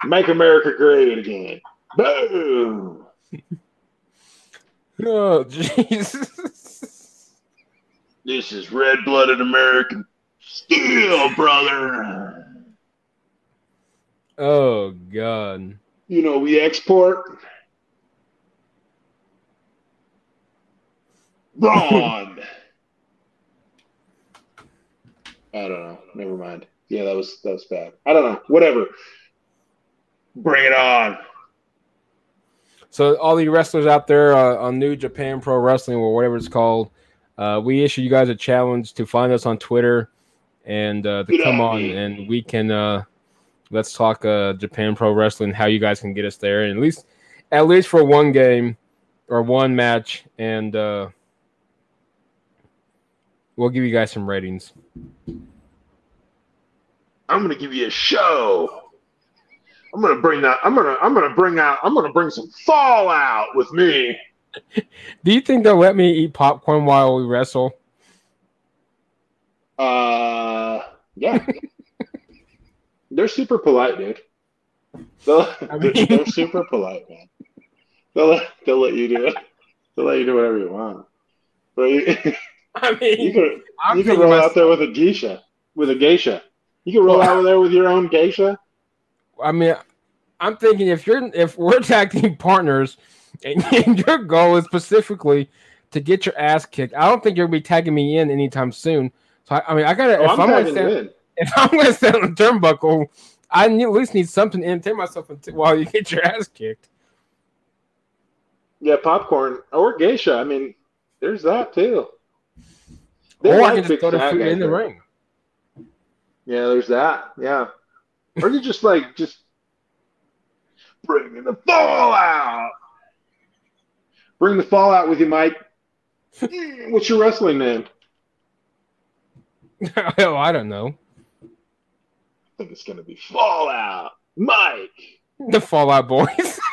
Make America great again. Boom. [laughs] Oh Jesus. This is red blooded American steel, brother. Oh God. You know, we export brawn. [laughs] I don't know. Never mind. Yeah, that was that was bad. I don't know. Whatever. Bring it on. So all the wrestlers out there uh, on New Japan Pro Wrestling or whatever it's called, uh, we issue you guys a challenge to find us on Twitter and uh, to come on and we can uh, let's talk uh, Japan Pro Wrestling, how you guys can get us there, and at least at least for one game or one match, and uh, we'll give you guys some ratings. I'm gonna give you a show. I'm gonna bring that. I'm gonna. I'm gonna bring out. I'm gonna bring some fallout with me. [laughs] Do you think they'll let me eat popcorn while we wrestle? Uh, yeah. [laughs] they're super polite, dude. They'll, I [laughs] they're, mean- they're super polite, man. They'll let, they'll let you do it. They'll let you do whatever you want. But you, I you mean, can I'm you can roll myself- out there with a geisha, with a geisha. You can roll out there with your own geisha. I mean, I'm thinking if you're if we're tag team partners and, [laughs] and your goal is specifically to get your ass kicked, I don't think you're gonna be tagging me in anytime soon. So I, I mean, I gotta Oh, if I'm I'm, gonna stand, [laughs] if I'm gonna stand on the turnbuckle, I need, at least need something to entertain myself until, while you get your ass kicked. Yeah, popcorn or geisha. I mean, there's that too. They or I can just throw the food in the ring. Yeah, there's that. Yeah. Or you just like just bring the fallout. Bring the fallout with you, Mike. Mm, What's your wrestling name? [laughs] oh, I don't know. I think it's gonna be Fallout. Mike. The Fallout Boys. [laughs]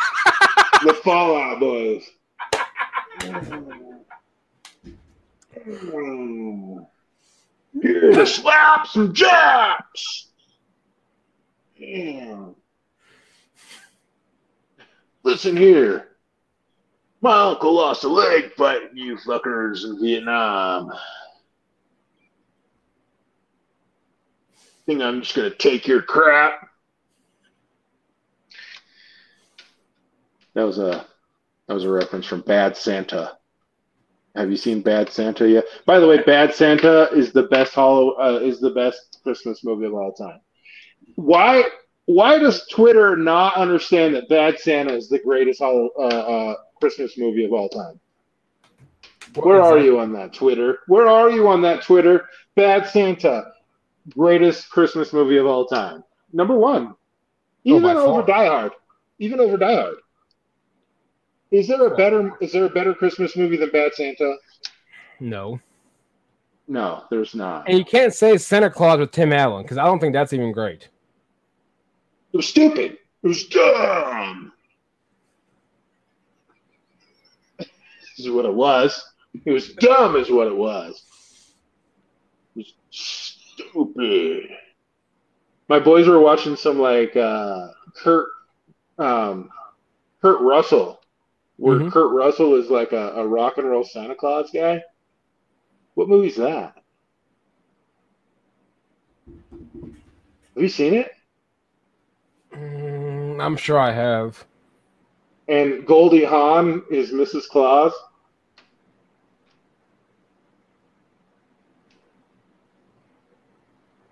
The Fallout Boys. [laughs] Here to slap some japs. Damn. Listen here. My uncle lost a leg fighting you fuckers in Vietnam. Think I'm just gonna take your crap? That was a that was a reference from Bad Santa. Have you seen Bad Santa yet? By the way, Bad Santa is the best hollow uh, is the best Christmas movie of all time. Why why does Twitter not understand that Bad Santa is the greatest uh, uh, Christmas movie of all time? Where are you on that Twitter? Where are you on that Twitter? Bad Santa, greatest Christmas movie of all time. Number one, even by over far. Die Hard. Even over Die Hard. Is there a better is there a better Christmas movie than Bad Santa? No. No, there's not. And you can't say Santa Claus with Tim Allen because I don't think that's even great. It was stupid. It was dumb. this is what it was. It was dumb, is what it was. It was stupid. My boys were watching some like uh, Kurt um, Kurt Russell, where Mhm. Kurt Russell is like a, a rock and roll Santa Claus guy. What movie's that? Have you seen it? Mm, I'm sure I have. And Goldie Hawn is Mrs. Claus.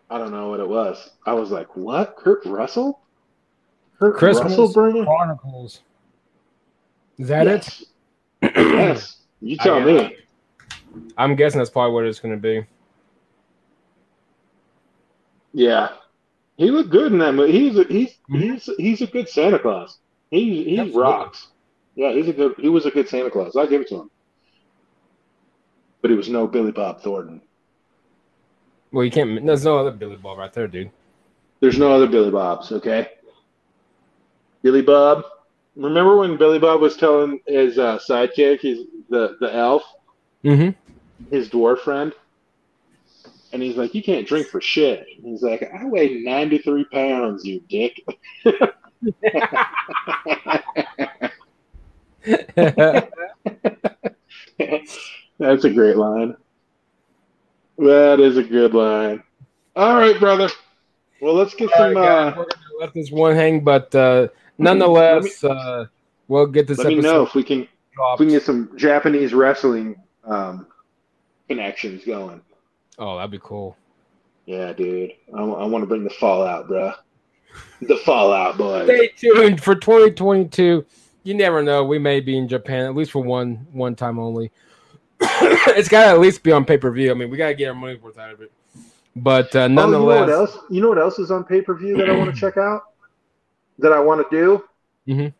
I don't know what it was. I was like, "What? Kurt Russell? Kurt Christmas Russell bringing? Chronicles. Is that it? yes. [clears throat] yes. You tell I- me. I'm guessing that's probably what it's going to be. Yeah, he looked good in that movie. He's a, he's Mhm. he's he's a good Santa Claus. He he Absolutely. rocks. Yeah, he's a good. He was a good Santa Claus. I'll give it to him. But he was no Billy Bob Thornton. Well, you can't. There's no other Billy Bob right there, dude. There's no other Billy Bobs, okay? Billy Bob. Remember when Billy Bob was telling his uh, sidekick, he's the the elf, Mm-hmm. his dwarf friend, and he's like, "You can't drink for shit." And he's like, "I weigh 93 pounds, you dick." [laughs] That's a great line. That is a good line. All right, brother. Well, let's get All some. uh, we're gonna let this one hang, but uh, nonetheless, uh, we'll get this let me know if we can if dropped. we can get some Japanese wrestling um, connections going. Oh, that'd be cool. Yeah, dude. I, I want to bring the Fallout, bro. The Fallout boys. Stay tuned for 2022. You never know. We may be in Japan at least for one one time only. [coughs] it's got to at least be on pay per view. I mean, we got to get our money worth out of it. But uh, Oh, you know nonetheless, what else? You know what else is on pay per view that I want to [coughs] check out? That I want to do? Mhm.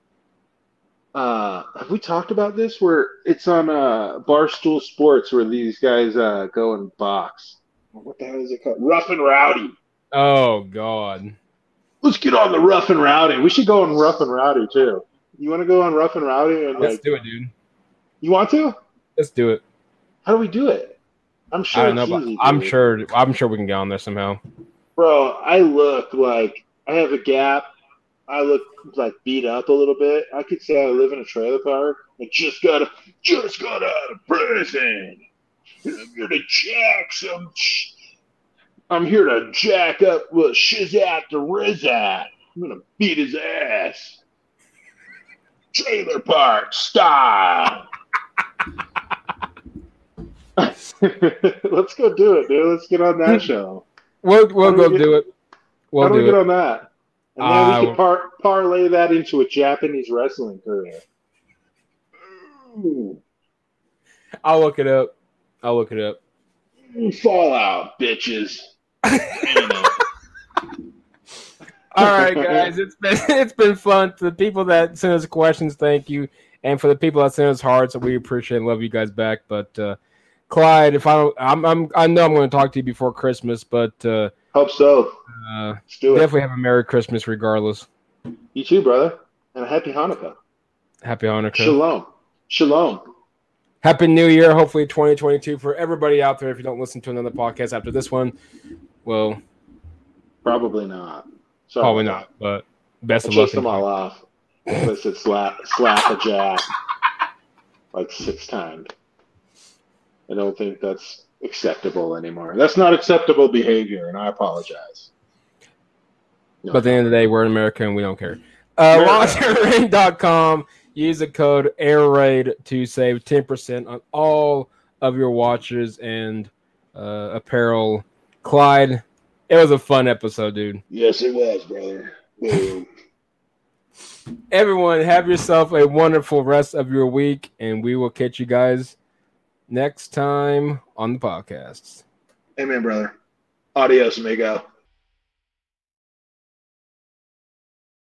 Uh, have we talked about this? Where it's on uh, Barstool Sports, where these guys uh, go and box. What the hell is it called? Rough and Rowdy. oh god, Let's get on the Rough and Rowdy. We should go on Rough and Rowdy too. You want to go on Rough and Rowdy? And let's like, do it, dude. you want to? Let's do it. How do we do it? I'm sure I don't know, it's but easy, I'm sure. I'm sure we can get on there somehow. Bro, I look like I have a gap. I look like beat up a little bit. I could say I live in a trailer park. I just got just got out of prison. I'm here to jack some. I'm here to jack up with Shizat the Rizat. I'm gonna beat his ass. Trailer park style. [laughs] Let's go do it, dude. Let's get on that hmm. show. We'll we'll do go get- do it. We'll How do we get it. on that? And then Uh, we can par- parlay that into a Japanese wrestling career. Ooh, I'll look it up. I'll look it up. Fallout, bitches. [laughs] All right, guys, it's been [laughs] it's been fun. To the people that sent us questions, thank you, and for the people that sent us hearts, we appreciate and love you guys back. But uh, Clyde, if I don't, I'm, I'm I know I'm going to talk to you before Christmas, but uh, Hope so. uh, Let's do it. definitely have a Merry Christmas regardless. You too, brother. And a happy Hanukkah. Happy Hanukkah. Shalom. Shalom. Happy New Year. Hopefully 2022 for everybody out there. If you don't listen to another podcast after this one, well, Probably not. Sorry. probably not. But best I of luck. them all off. Listed slap slap a jack like six times. I don't think that's acceptable anymore. That's not acceptable behavior, and I apologize. No. But at the end of the day, we're in America and we don't care. Uh. LauncherRing.com. Use the code AirRaid to save 10% on all of your watches and uh, apparel. Clyde, it was a fun episode, dude. yes, it was, brother. [laughs] Everyone, have yourself a wonderful rest of your week, and we will catch you guys next time on the podcast. Amen, brother. Adios, amigo.